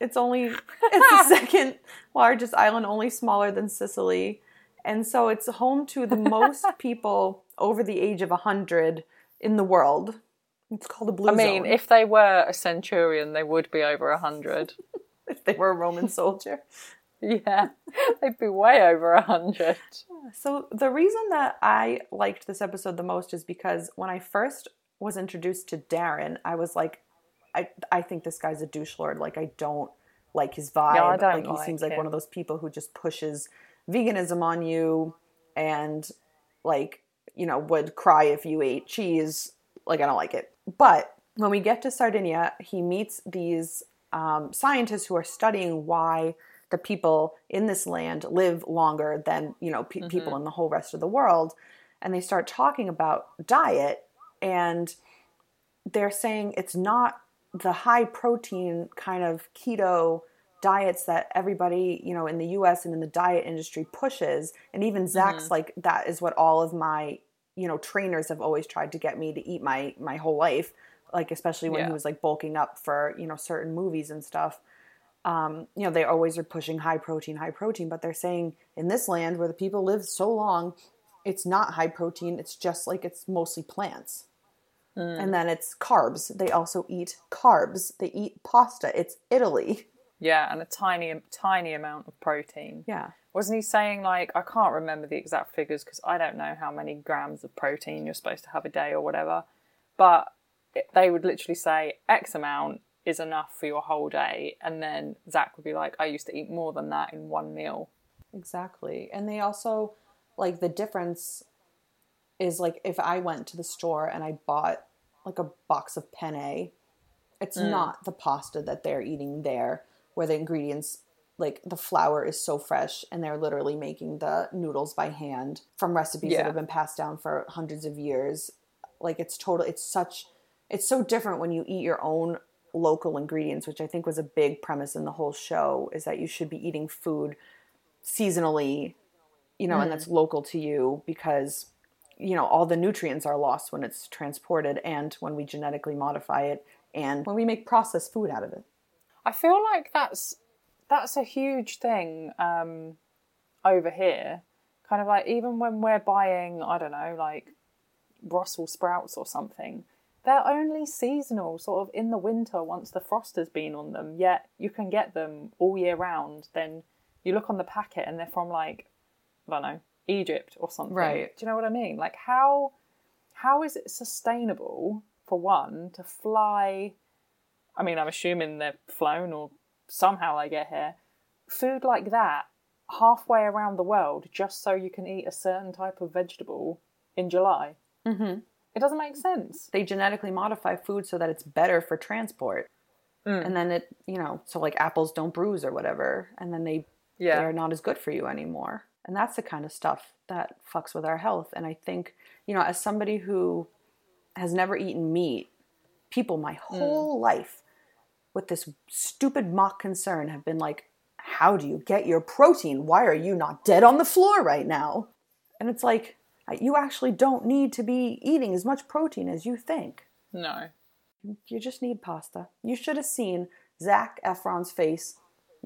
It's only [LAUGHS] it's the second largest island, only smaller than Sicily, and so it's home to the most [LAUGHS] people over the age of hundred in the world. It's called a blue I mean, zone. if they were a centurion, they would be over a hundred. [LAUGHS] if they were a Roman soldier. Yeah, they'd be way over a hundred. So the reason that I liked this episode the most is because when I first was introduced to Darin, I was like, I I think this guy's a douche lord. Like I don't like his vibe. Yeah, I don't like he like seems like one of those people who just pushes veganism on you and like, you know, would cry if you ate cheese. Like I don't like it. But when we get to Sardinia, he meets these um, scientists who are studying why the people in this land live longer than you know pe- people in the whole rest of the world and they start talking about diet and they're saying it's not the high protein kind of keto diets that everybody you know in the US and in the diet industry pushes and even Zac's like that is what all of my you know trainers have always tried to get me to eat my my whole life like especially when Yeah. he was like bulking up for you know certain movies and stuff um, you know, they always are pushing high protein, high protein, but they're saying in this land where the people live so long, it's not high protein. It's just like it's mostly plants. Mm. And then it's carbs. They also eat carbs. They eat pasta. It's Italy. Yeah, and a tiny, tiny amount of protein. Yeah. Wasn't he saying like I can't remember the exact figures because I don't know how many grams of protein you're supposed to have a day or whatever, but they would literally say X amount is enough for your whole day, and then Zac would be like, I used to eat more than that in one meal. Exactly. And they also like the difference is like if I went to the store and I bought like a box of penne, it's mm. not the pasta that they're eating there where the ingredients like the flour is so fresh and they're literally making the noodles by hand from recipes Yeah. that have been passed down for hundreds of years. Like it's total it's such it's so different when you eat your own local ingredients, which I think was a big premise in the whole show is that you should be eating food seasonally, you know, and that's mm. local to you because you know all the nutrients are lost when it's transported and when we genetically modify it and when we make processed food out of it. I feel like that's that's a huge thing um, over here. Kind of like even when we're buying, I don't know, like Brussels sprouts or something, they're only seasonal, sort of in the winter once the frost has been on them. Yet you can get them all year round. Then you look on the packet and they're from like I don't know Egypt or something. Right. Do you know what I mean? Like how how is it sustainable for one to fly? I mean, I'm assuming they're flown or somehow they get here. Food like that halfway around the world just so you can eat a certain type of vegetable in July. Mm-hmm. It doesn't make sense. They genetically modify food so that it's better for transport. And then it, you know, so like apples don't bruise or whatever, and then they Yeah. they're not as good for you anymore. And that's the kind of stuff that fucks with our health. And I think, you know, as somebody who has never eaten meat, people my mm. whole life with this stupid mock concern have been like, how do you get your protein? Why are you not dead on the floor right now? And it's like, uh, you actually don't need to be eating as much protein as you think. No. You just need pasta. You should have seen Zac Efron's face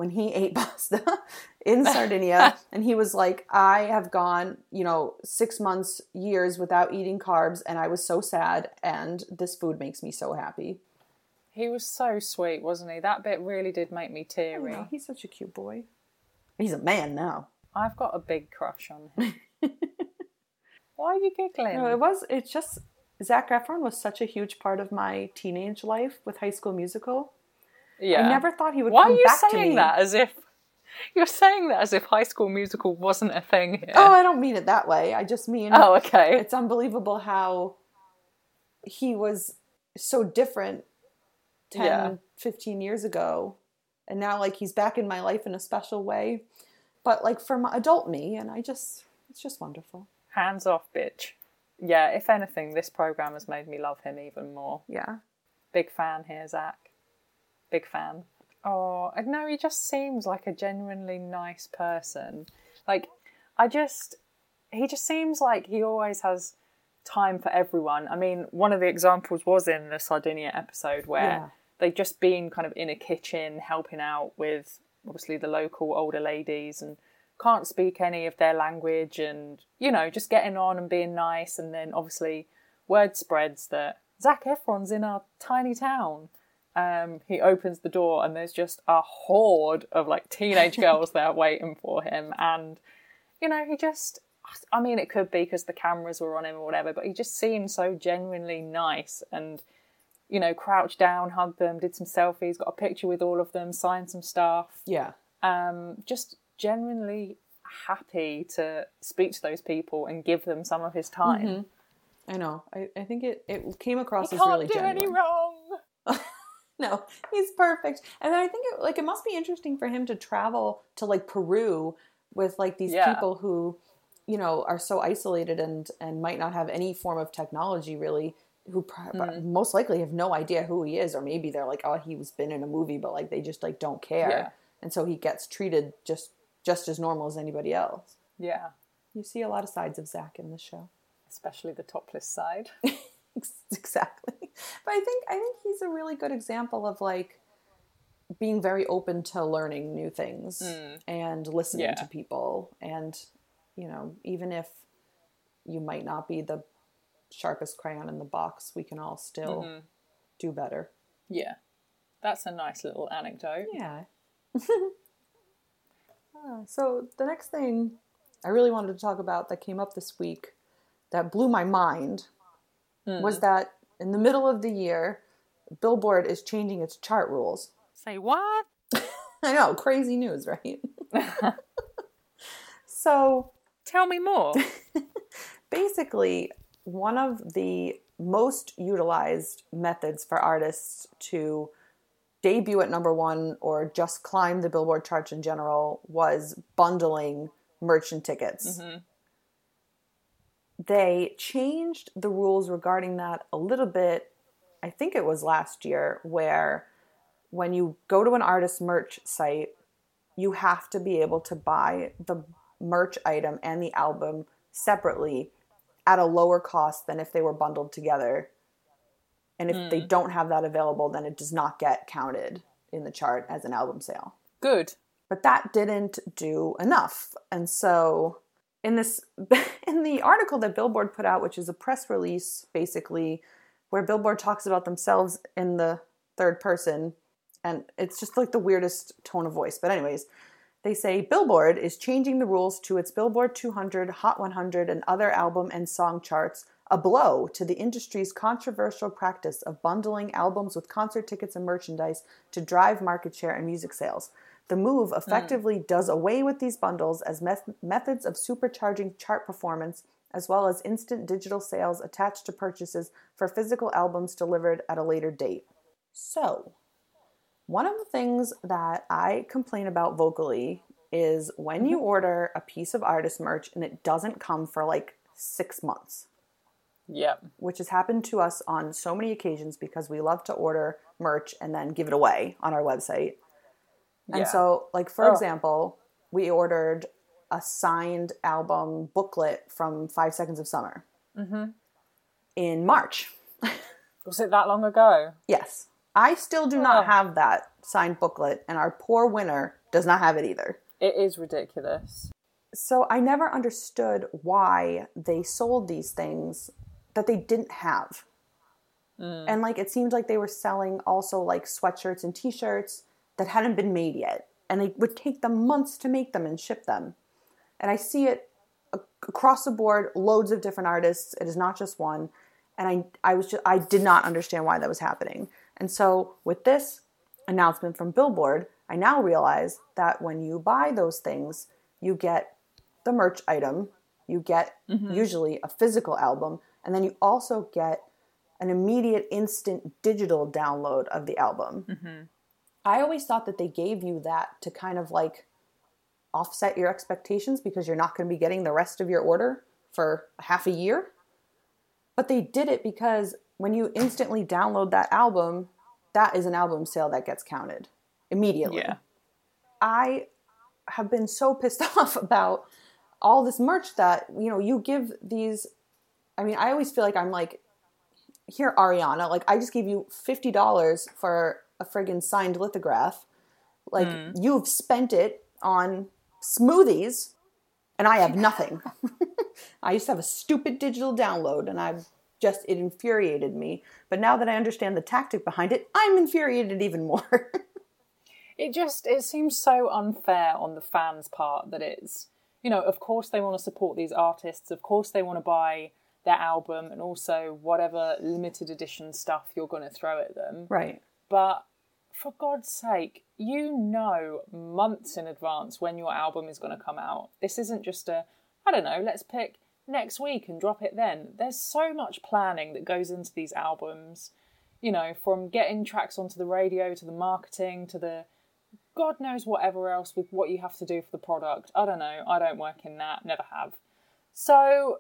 when he [LAUGHS] ate pasta in Sardinia. [LAUGHS] and he was like, I have gone, you know, six months, years without eating carbs, and I was so sad, and this food makes me so happy. He was so sweet, wasn't he? That bit really did make me teary. know, he's such a cute boy. He's a man now. I've got a big crush on him. [LAUGHS] Why are you giggling? No, it was. It's just Zac Efron was such a huge part of my teenage life with High School Musical. Yeah. I never thought he would Why come are you back saying that as if [LAUGHS] you're saying that as if High School Musical wasn't a thing here? Oh, I don't mean it that way. I just mean Oh, okay. it's unbelievable how he was so different 10 Yeah. 15 years ago and now like he's back in my life in a special way but like for my adult me and i just it's just wonderful Hands off, bitch. Yeah, if anything, this program has made me love him even more. yeah Big fan here, Zac. Big fan. Oh, I know he just seems like a genuinely nice person. Like, I just, he just seems like he always has time for everyone. I mean, one of the examples was in the Sardinia episode where Yeah. they'd just been kind of in a kitchen helping out with obviously the local older ladies and can't speak any of their language and, you know, just getting on and being nice. And then obviously word spreads that Zac Efron's in our tiny town. Um, he opens the door and there's just a horde of like teenage [LAUGHS] girls there waiting for him. And, you know, he just, I mean, it could be because the cameras were on him or whatever, but he just seemed so genuinely nice and, you know, crouched down, hugged them, did some selfies, got a picture with all of them, signed some stuff. yeah Um, just genuinely happy to speak to those people and give them some of his time. i know i, I think it, it came across He as can't really do genuine any wrong. [LAUGHS] no he's perfect and i think it, like it must be interesting for him to travel to like peru with like these Yeah. people who you know are so isolated and and might not have any form of technology really who pr- Mm-hmm. most likely have no idea who he is or maybe they're like oh he was been in a movie but like they just like don't care Yeah. and so he gets treated just just as normal as anybody else Yeah, you see a lot of sides of Zac in this show especially the topless side. [LAUGHS] [LAUGHS] exactly. But i think i think he's a really good example of like being very open to learning new things and listening Yeah. to people. And you know even if you might not be the sharpest crayon in the box we can all still do better. Yeah, that's a nice little anecdote. yeah. [LAUGHS] Ah, so the next thing i really wanted to talk about that came up this week that blew my mind Hmm. was that in the middle of the year billboard is changing its chart rules Say what? [LAUGHS] I know, crazy news, right? [LAUGHS] [LAUGHS] so Tell me more. basically, one of the most utilized methods for artists to debut at number one or just climb the Billboard charts in general was bundling merchant tickets. Mm-hmm. They changed the rules regarding that a little bit. I think it was last year, where when you go to an artist merch site, you have to be able to buy the merch item and the album separately at a lower cost than if they were bundled together. And if they hmm. don't have that available, then it does not get counted in the chart as an album sale. Good. But that didn't do enough. And so in this [LAUGHS] in the article that Billboard put out, which is a press release basically where Billboard talks about themselves in the third person and it's just like the weirdest tone of voice. But anyways, they say Billboard is changing the rules to its Billboard 200, Hot 100, and other album and song charts, a blow to the industry's controversial practice of bundling albums with concert tickets and merchandise to drive market share and music sales. The move mm. effectively does away with these bundles as meth- methods of supercharging chart performance, as well as instant digital sales attached to purchases for physical albums delivered at a later date. So, one of the things that I complain about vocally is when you mm-hmm. order a piece of artist merch and it doesn't come for like six months, Yep. which has happened to us on so many occasions because we love to order merch and then give it away on our website. And Yeah. so, like, for Oh. example, we ordered a signed album booklet from Five Seconds of Summer mm-hmm. in March. [LAUGHS] Was it that long ago? Yes. I still do not Oh. have that signed booklet, and our poor winner does not have it either. It is ridiculous. So I never understood why they sold these things that they didn't have. Mm. And like it seemed like they were selling also like sweatshirts and t-shirts that hadn't been made yet. And it would take them months to make them and ship them. And I see it across the board, loads of different artists. It is not just one. And I, I was just, I did not understand why that was happening. And so with this announcement from Billboard, I now realize that when you buy those things, you get the merch item, you get mm-hmm. usually a physical album, and then you also get an immediate, instant digital download of the album. Mm-hmm. I always thought that they gave you that to kind of like offset your expectations because you're not going to be getting the rest of your order for half a year. But they did it because when you instantly download that album, that is an album sale that gets counted immediately. Yeah. I have been so pissed [LAUGHS] off about all this merch that, you know, you give these I mean, I always feel like I'm like here Ariana, like I just gave you $50 for a friggin' signed lithograph. Like mm. you've spent it on smoothies and I have nothing. [LAUGHS] [LAUGHS] I used to have a stupid digital download and I've just it infuriated me. But now that I understand the tactic behind it, I'm infuriated even more. [LAUGHS] it just it seems so unfair on the fans' part that it's you know, of course they want to support these artists, of course they want to buy their album and also whatever limited edition stuff you're going to throw at them. Right. But for God's sake, you know months in advance when your album is going to come out. This isn't just a, I don't know, let's pick next week and drop it then. There's so much planning that goes into these albums, you know, from getting tracks onto the radio to the marketing to the God knows whatever else with what you have to do for the product. I don't know. I don't work in that, never have. So,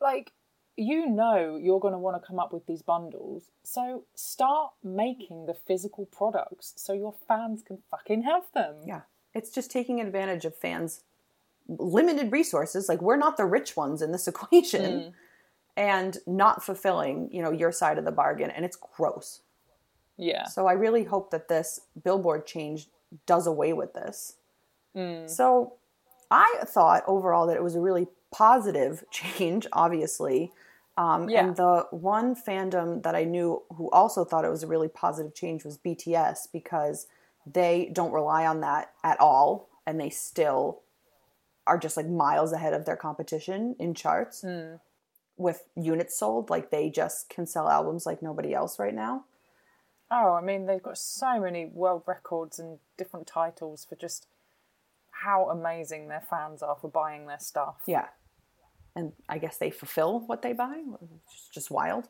like, you know you're going to want to come up with these bundles. So start making the physical products so your fans can fucking have them. Yeah. It's just taking advantage of fans' limited resources. Like we're not the rich ones in this [LAUGHS] equation. Mm. And not fulfilling, you know, your side of the bargain. And it's gross. Yeah. So I really hope that this billboard change does away with this. Mm. So I thought overall that it was a really positive [LAUGHS] change, obviously. Um, yeah. And the one fandom that I knew who also thought it was a really positive change was BTS because they don't rely on that at all. And they still are just like miles ahead of their competition in charts mm. with units sold. Like they just can sell albums like nobody else right now. Oh, I mean, they've got so many world records and different titles for just how amazing their fans are for buying their stuff. Yeah and I guess they fulfill what they buy. It's just wild.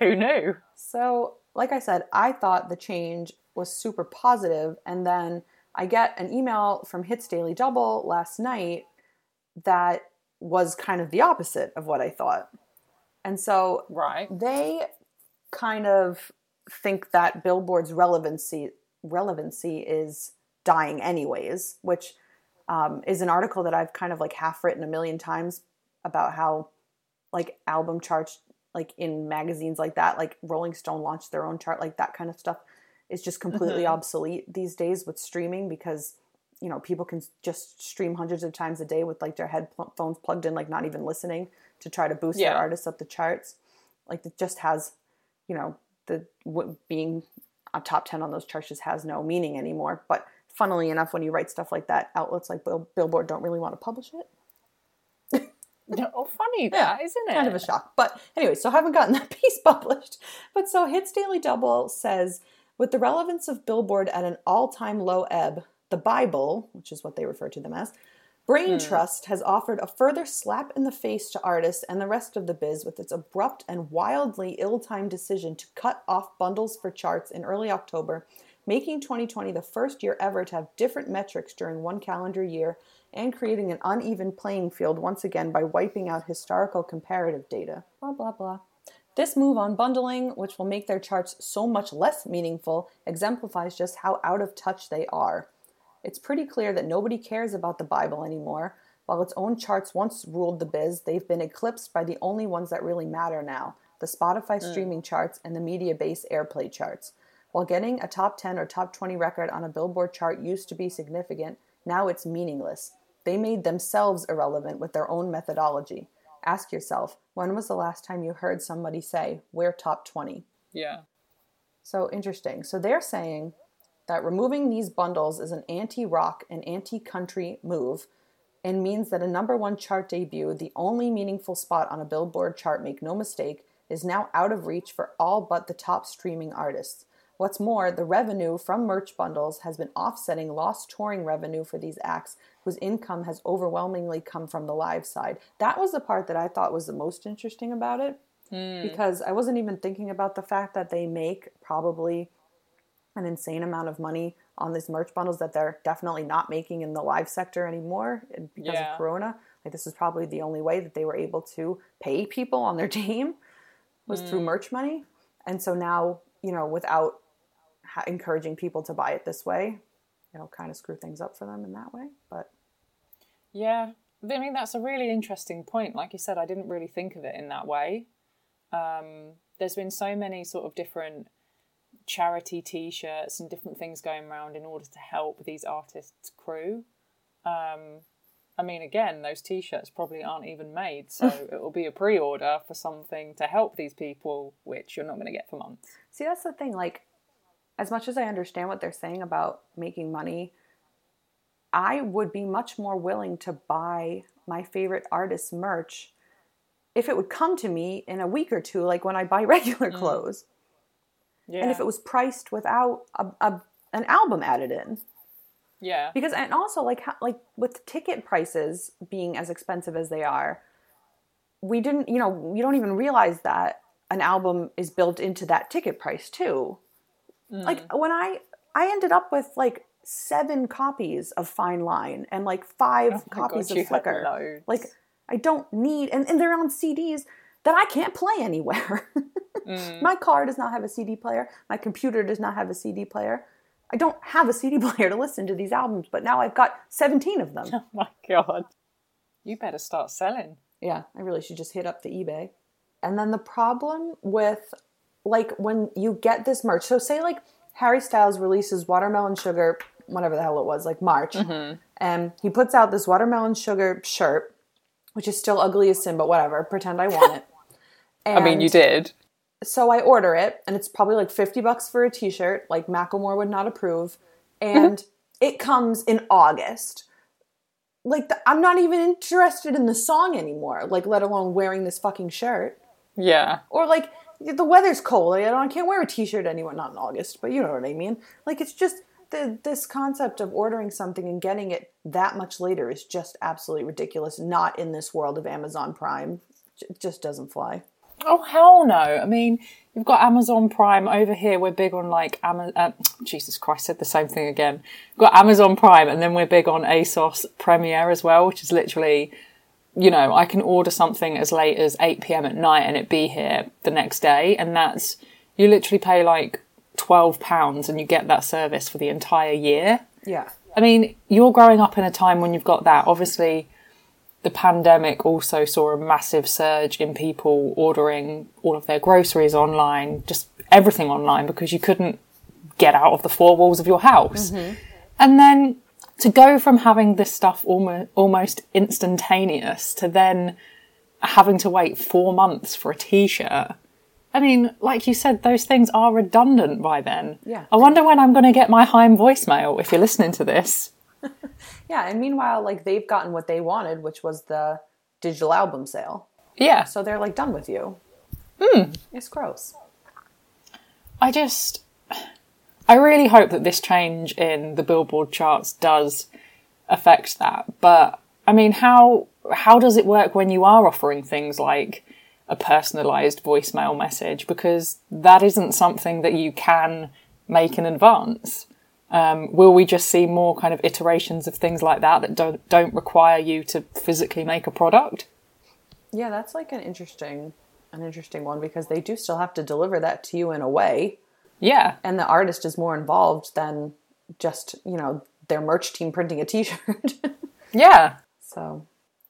Who knew? So, like I said, I thought the change was super positive, and then I get an email from Hits Daily Double last night that was kind of the opposite of what I thought. And so, right, they kind of think that Billboard's relevancy relevancy is dying anyways, which um, is an article that I've kind of like half written a million times about how like album charts like in magazines like that like rolling stone launched their own chart like that kind of stuff is just completely mm-hmm. obsolete these days with streaming because you know people can just stream hundreds of times a day with like their headphones plugged in like not even listening to try to boost yeah. their artists up the charts like it just has you know the being a top 10 on those charts just has no meaning anymore but funnily enough when you write stuff like that outlets like Bill, billboard don't really want to publish it [LAUGHS] Oh, funny yeah, isn't it? Kind of a shock. But anyway, so I haven't gotten [LAUGHS] that piece published. But so Hits Daily Double says with the relevance of Billboard at an all time low ebb, the Bible, which is what they refer to them as, Brain hmm. Trust has offered a further slap in the face to artists and the rest of the biz with its abrupt and wildly ill timed decision to cut off bundles for charts in early October, making 2020 the first year ever to have different metrics during one calendar year and creating an uneven playing field once again by wiping out historical comparative data. Blah, blah, blah. This move on bundling, which will make their charts so much less meaningful, exemplifies just how out of touch they are. It's pretty clear that nobody cares about the Bible anymore. While its own charts once ruled the biz, they've been eclipsed by the only ones that really matter now the Spotify mm. streaming charts and the media Mediabase airplay charts. While getting a top 10 or top 20 record on a Billboard chart used to be significant, now it's meaningless. They made themselves irrelevant with their own methodology. Ask yourself, when was the last time you heard somebody say, we're top 20? Yeah. So interesting. So they're saying that removing these bundles is an anti rock and anti country move and means that a number one chart debut, the only meaningful spot on a Billboard chart, make no mistake, is now out of reach for all but the top streaming artists. What's more, the revenue from merch bundles has been offsetting lost touring revenue for these acts whose income has overwhelmingly come from the live side. That was the part that I thought was the most interesting about it mm. because I wasn't even thinking about the fact that they make probably an insane amount of money on these merch bundles that they're definitely not making in the live sector anymore because yeah. of corona like this is probably the only way that they were able to pay people on their [LAUGHS] team was mm. through merch money and so now you know without ha- encouraging people to buy it this way it'll kind of screw things up for them in that way but yeah i mean that's a really interesting point like you said i didn't really think of it in that way um, there's been so many sort of different charity T-shirts and different things going around in order to help these artists' crew. Um, I mean, again, those T-shirts probably aren't even made, so [LAUGHS] it will be a pre-order for something to help these people, which you're not going to get for months. See, that's the thing. Like, as much as I understand what they're saying about making money, I would be much more willing to buy my favorite artist's merch if it would come to me in a week or two, like when I buy [LAUGHS] regular mm. clothes. Yeah. And if it was priced without a, a, an album added in. Yeah. Because and also like like with ticket prices being as expensive as they are, we didn't, you know, we don't even realize that an album is built into that ticket price too. Mm. Like when I I ended up with like seven copies of Fine Line and like five oh copies God, of Flicker. Like I don't need and, and they're on CDs that I can't play anywhere. [LAUGHS] mm. My car does not have a CD player. My computer does not have a CD player. I don't have a CD [LAUGHS] player to listen to these albums, but now I've got 17 of them. [LAUGHS] Oh my God. You better start selling. Yeah, I really should just hit up the eBay. And then the problem with like when you get this merch, so say like Harry Styles releases Watermelon Sugar, whatever the hell it was, like March, mm-hmm. and he puts out this Watermelon Sugar shirt, which is still ugly as sin, but whatever, pretend I want it. And [LAUGHS] I mean, you did. So I order it, and it's probably like 50 bucks for a t shirt. Like, Macklemore would not approve. [LAUGHS] And it comes in August. Like, the, I'm not even interested in the song anymore, like, let alone wearing this fucking shirt. Yeah. Or, like, the weather's cold. I, I can't wear a t shirt anymore. Not in August, but you know what I mean. Like, it's just the, this concept of ordering something and getting it that much later is just absolutely ridiculous. Not in this world of Amazon Prime. It just doesn't fly. Oh hell no! I mean, you've got Amazon Prime over here. We're big on like Amazon. Uh, Jesus Christ, said the same thing again. We've got Amazon Prime, and then we're big on ASOS Premier as well, which is literally, you know, I can order something as late as eight pm at night and it be here the next day, and that's you literally pay like twelve pounds and you get that service for the entire year. Yeah. I mean, you're growing up in a time when you've got that. Obviously, the pandemic also saw a massive surge in people ordering all of their groceries online, just everything online because you couldn't get out of the four walls of your house. Mm-hmm. And then to go from having this stuff almost, almost instantaneous to then having to wait four months for a t-shirt. I mean, like you said, those things are redundant by then. Yeah. I wonder when I'm going to get my HAIM voicemail if you're listening to this. [LAUGHS] yeah, and meanwhile, like they've gotten what they wanted, which was the digital album sale. Yeah. So they're like done with you. Hmm. It's gross. I just, I really hope that this change in the Billboard charts does affect that. But I mean, how how does it work when you are offering things like a personalized voicemail message? Because that isn't something that you can make in advance. Um, will we just see more kind of iterations of things like that that don't don't require you to physically make a product? Yeah, that's like an interesting an interesting one because they do still have to deliver that to you in a way. Yeah. And the artist is more involved than just, you know, their merch team printing a t-shirt. [LAUGHS] yeah. So,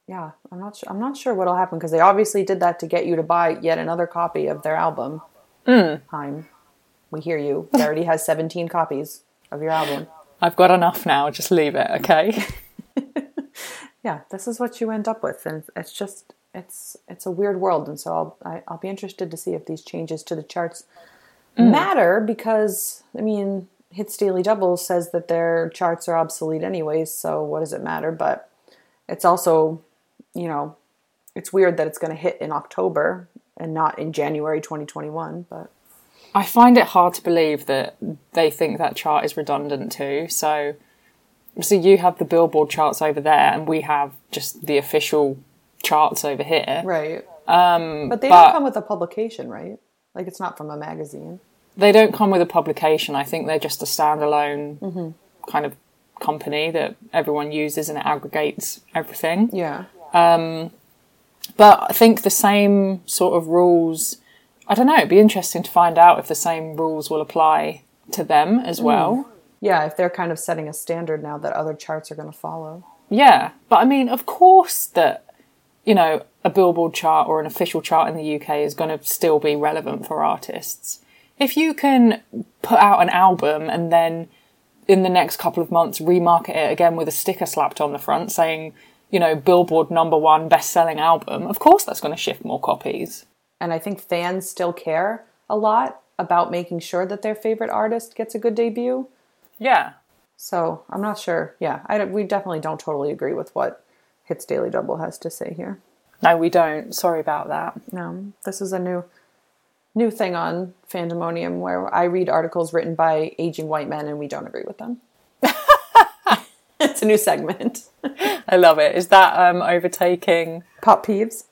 yeah, I'm not sure I'm not sure what'll happen because they obviously did that to get you to buy yet another copy of their album. Mm. Time. We hear you. It already has 17 copies of your album. I've got enough now. Just leave it, okay? [LAUGHS] yeah, this is what you end up with, and it's just it's it's a weird world, and so I'll I, will i will be interested to see if these changes to the charts mm. matter because I mean, Hits Daily Double says that their charts are obsolete anyways, so what does it matter? But it's also, you know, it's weird that it's going to hit in October and not in January 2021, but I find it hard to believe that they think that chart is redundant too. So, so you have the Billboard charts over there, and we have just the official charts over here. right. Um, But they but don't come with a publication, right? Like it's not from a magazine. they don't come with a publication. I think they're just a standalone kind of company that everyone uses and it aggregates everything. Yeah. Um, But I think the same sort of rules. I don't know. It'd be interesting to find out if the same rules will apply to them as well. Yeah, if they're kind of setting a standard now that other charts are going to follow. Yeah, but I mean, of course that you know a Billboard chart or an official chart in the UK is going to still be relevant for artists. If you can put out an album and then in the next couple of months remarket it again with a sticker slapped on the front saying, you know, Billboard number one best selling album, of course that's going to shift more copies. And I think fans still care a lot about making sure that their favorite artist gets a good debut. Yeah. So I'm not sure. Yeah, I we definitely don't totally agree with what Hits Daily Double has to say here. No, we don't. Sorry about that. No, this is a new new thing on Fandomonium where I read articles written by aging white men and we don't agree with them. [LAUGHS] it's a new segment. [LAUGHS] I love it. Is that um, overtaking Pop peeves.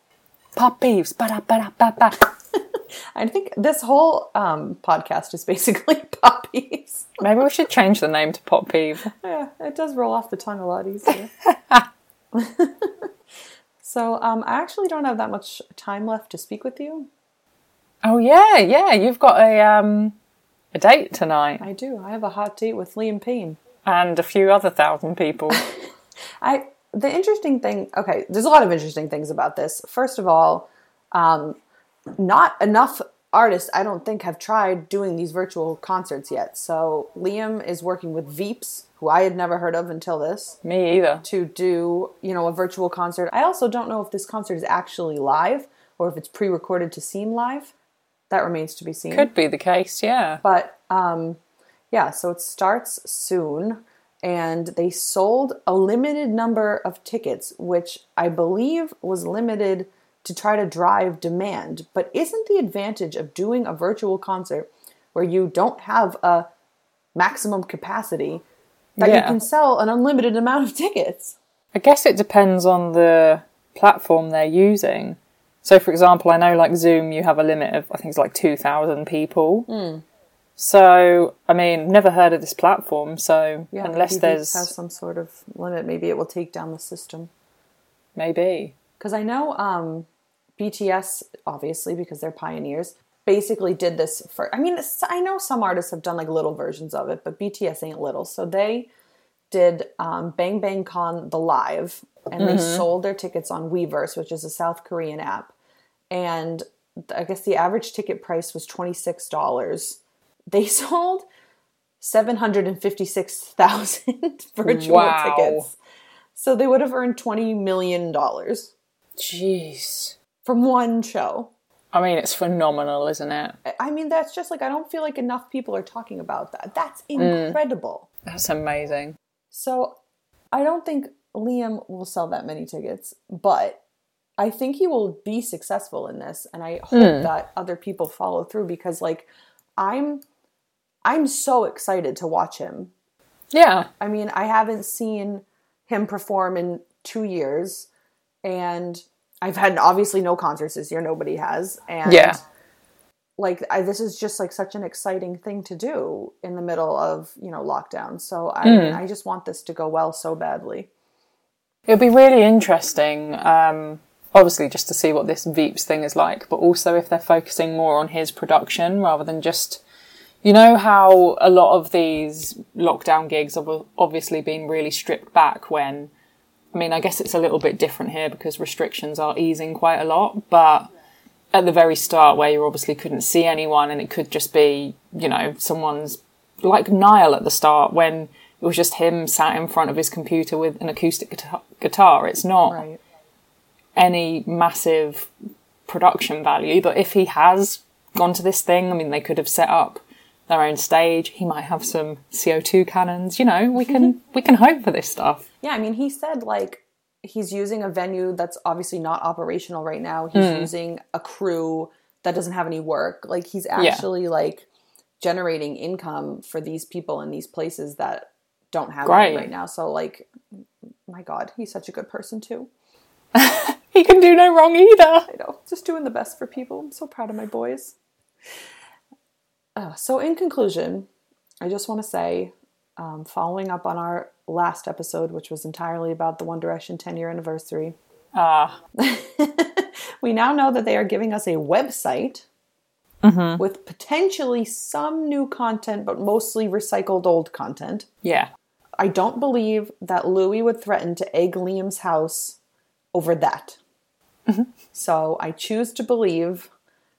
pop beeves? Ba-da-ba-da-ba-ba. [LAUGHS] I think this whole um, podcast is basically pop peeves. Maybe we should change the name to Pop Peeve. Yeah, it does roll off the tongue a lot easier. [LAUGHS] so um, I actually don't have that much time left to speak with you. Oh yeah, yeah. You've got a um a date tonight I do. I have a hot date with Liam Payne. and a few other thousand people. [LAUGHS] I the interesting thing. Okay, there's a lot of interesting things about this. First of all, um, not enough artists, I don't think, have tried doing these virtual concerts yet. So Liam is working with Veeps, who I had never heard of until this. Me either. to do, you know, a virtual concert. I also don't know if this concert is actually live or if it's pre-recorded to seem live. That remains to be seen. Could be the case, yeah. But um yeah, so it starts soon and they sold a limited number of tickets which I believe was limited to try to drive demand. But isn't the advantage of doing a virtual concert where you don't have a maximum capacity that you can sell an unlimited amount of tickets? I guess it depends on the platform they're using. So, for example, I know like Zoom, you have a limit of I think it's like two thousand people. Hmm. So, I mean, never heard of this platform. So, Yeah, unless there's has some sort of limit, maybe it will take down the system. maybe Because I know um, BTS, obviously, because they're pioneers, basically did this for. I mean, I know some artists have done like little versions of it, but BTS ain't little. So they did um, Bang Bang Con the live, and they sold their tickets on Weverse, which is a South Korean app. And I guess the average ticket price was twenty six dollars. They [LAUGHS] sold seven hundred and fifty six thousand [LAUGHS] virtual Wow. tickets. So they would have earned twenty million dollars jeez. From one show. I mean, it's phenomenal, isn't it? I- mean, that's just like I don't feel like enough people are talking about that. That's Mm. incredible. That's amazing. So I don't think Liam will sell that many tickets, but I think he will be successful in this, and I hope that other people follow through because, like, I'm I'm so excited to watch him. Yeah. I mean, I haven't seen him perform in two years, and I've had obviously no concerts this year. Nobody has, and Yeah. like I, this is just like such an exciting thing to do in the middle of you know lockdown. So I Hmm. I just want this to go well so badly. It'll be really interesting, um, obviously, just to see what this Veeps thing is like, but also if they're focusing more on his production rather than just. You know how a lot of these lockdown gigs have obviously been really stripped back when. I mean, I guess it's a little bit different here because restrictions are easing quite a lot, but at the very start, where you obviously couldn't see anyone and it could just be, you know, someone's like Niall at the start when it was just him sat in front of his computer with an acoustic guitar. It's not Right. any massive production value, but if he has gone to this thing, I mean, they could have set up their own stage. He might have some CO2 cannons. You know, we can we can hope for this stuff. Yeah, I mean, he said like he's using a venue that's obviously not operational right now. He's hmm. using a crew that doesn't have any work. Like he's actually like generating income for these people in these places that don't have Great. it right now. So like my god, he's such a good person too. [LAUGHS] He can do no wrong either. I know, just doing the best for people. I'm so proud of my boys. Uh, so, in conclusion, I just want to say, um, following up on our last episode, which was entirely about the One Direction 10 year anniversary, Ah, [LAUGHS] we now know that they are giving us a website with potentially some new content, but mostly recycled old content. yeah. I don't believe that Louis would threaten to egg Liam's house over that. So I choose to believe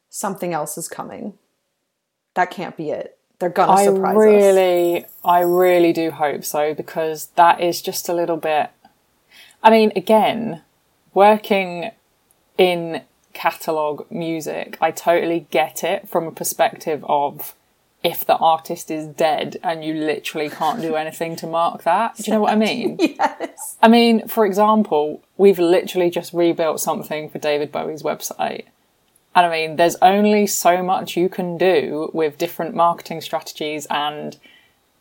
something else is coming. That can't be it. They're gonna I surprise us. I really, I really do hope so because that is just a little bit. I mean, again, working in catalog music, I totally get it from a perspective of if the artist is dead and you literally can't do anything to mark that. Do you know what I mean? [LAUGHS] Yes. I mean, for example, we've literally just rebuilt something for David Bowie's website. And I mean, there's only so much you can do with different marketing strategies and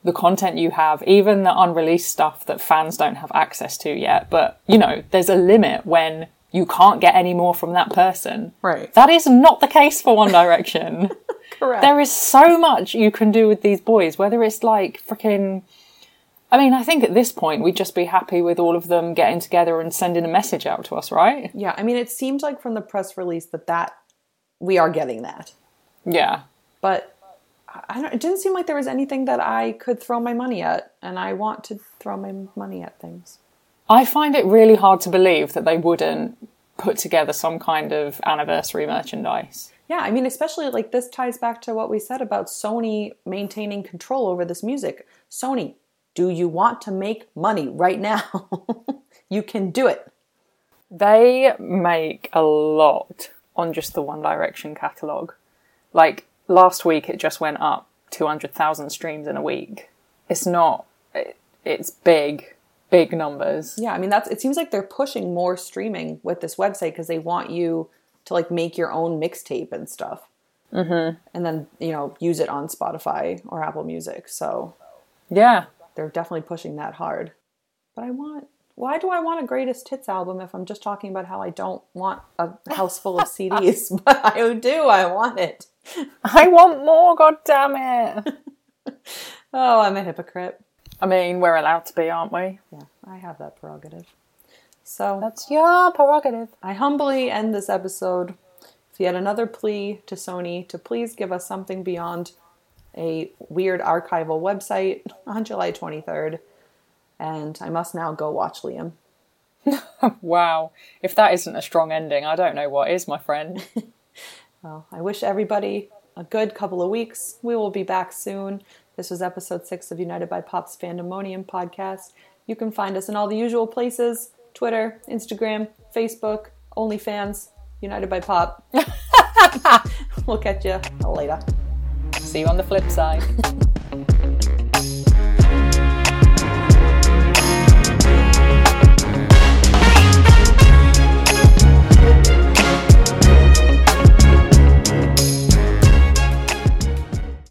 the content you have, even the unreleased stuff that fans don't have access to yet. But, you know, there's a limit when you can't get any more from that person. Right. That is not the case for One Direction. [LAUGHS] Correct. there is so much you can do with these boys, whether it's like freaking. I mean, I think at this point we'd just be happy with all of them getting together and sending a message out to us, right? yeah, I mean, it seemed like from the press release that that we are getting that, Yeah. but I- don't. It didn't seem like there was anything that I could throw my money at, and I want to throw my money at things. I find it really hard to believe that they wouldn't put together some kind of anniversary merchandise. Yeah, I mean, especially like this ties back to what we said about Sony maintaining control over this music. Sony, do you want to make money right now? [LAUGHS] you can do it. They make a lot on just the One Direction catalogue. Like last week, it just went up 200,000 streams in a week. It's not, it, it's big, big numbers. Yeah, I mean, that's it seems like they're pushing more streaming with this website because they want you to like make your own mixtape and stuff. Mm-hmm. And then, you know, use it on Spotify or Apple Music. So Yeah. they're definitely pushing that hard. But I want why do I want a greatest hits album if I'm just talking about how I don't want a house full of CDs? [LAUGHS] but I do, I want it. I want more, god damn it. [LAUGHS] Oh, I'm a hypocrite. I mean, we're allowed to be, aren't we? Yeah, I have that prerogative. So That's your prerogative. I humbly end this episode with yet another plea to Sony to please give us something beyond a weird archival website [LAUGHS] on July 23rd. And I must now go watch Liam. [LAUGHS] Wow. If that isn't a strong ending, I don't know what is, my friend. [LAUGHS] Well, I wish everybody a good couple of weeks. We will be back soon. This was episode six of United by Pop's Fandomonium podcast. You can find us in all the usual places Twitter, Instagram, Facebook, OnlyFans, United by Pop. [LAUGHS] we'll catch you later. See you on the flip side.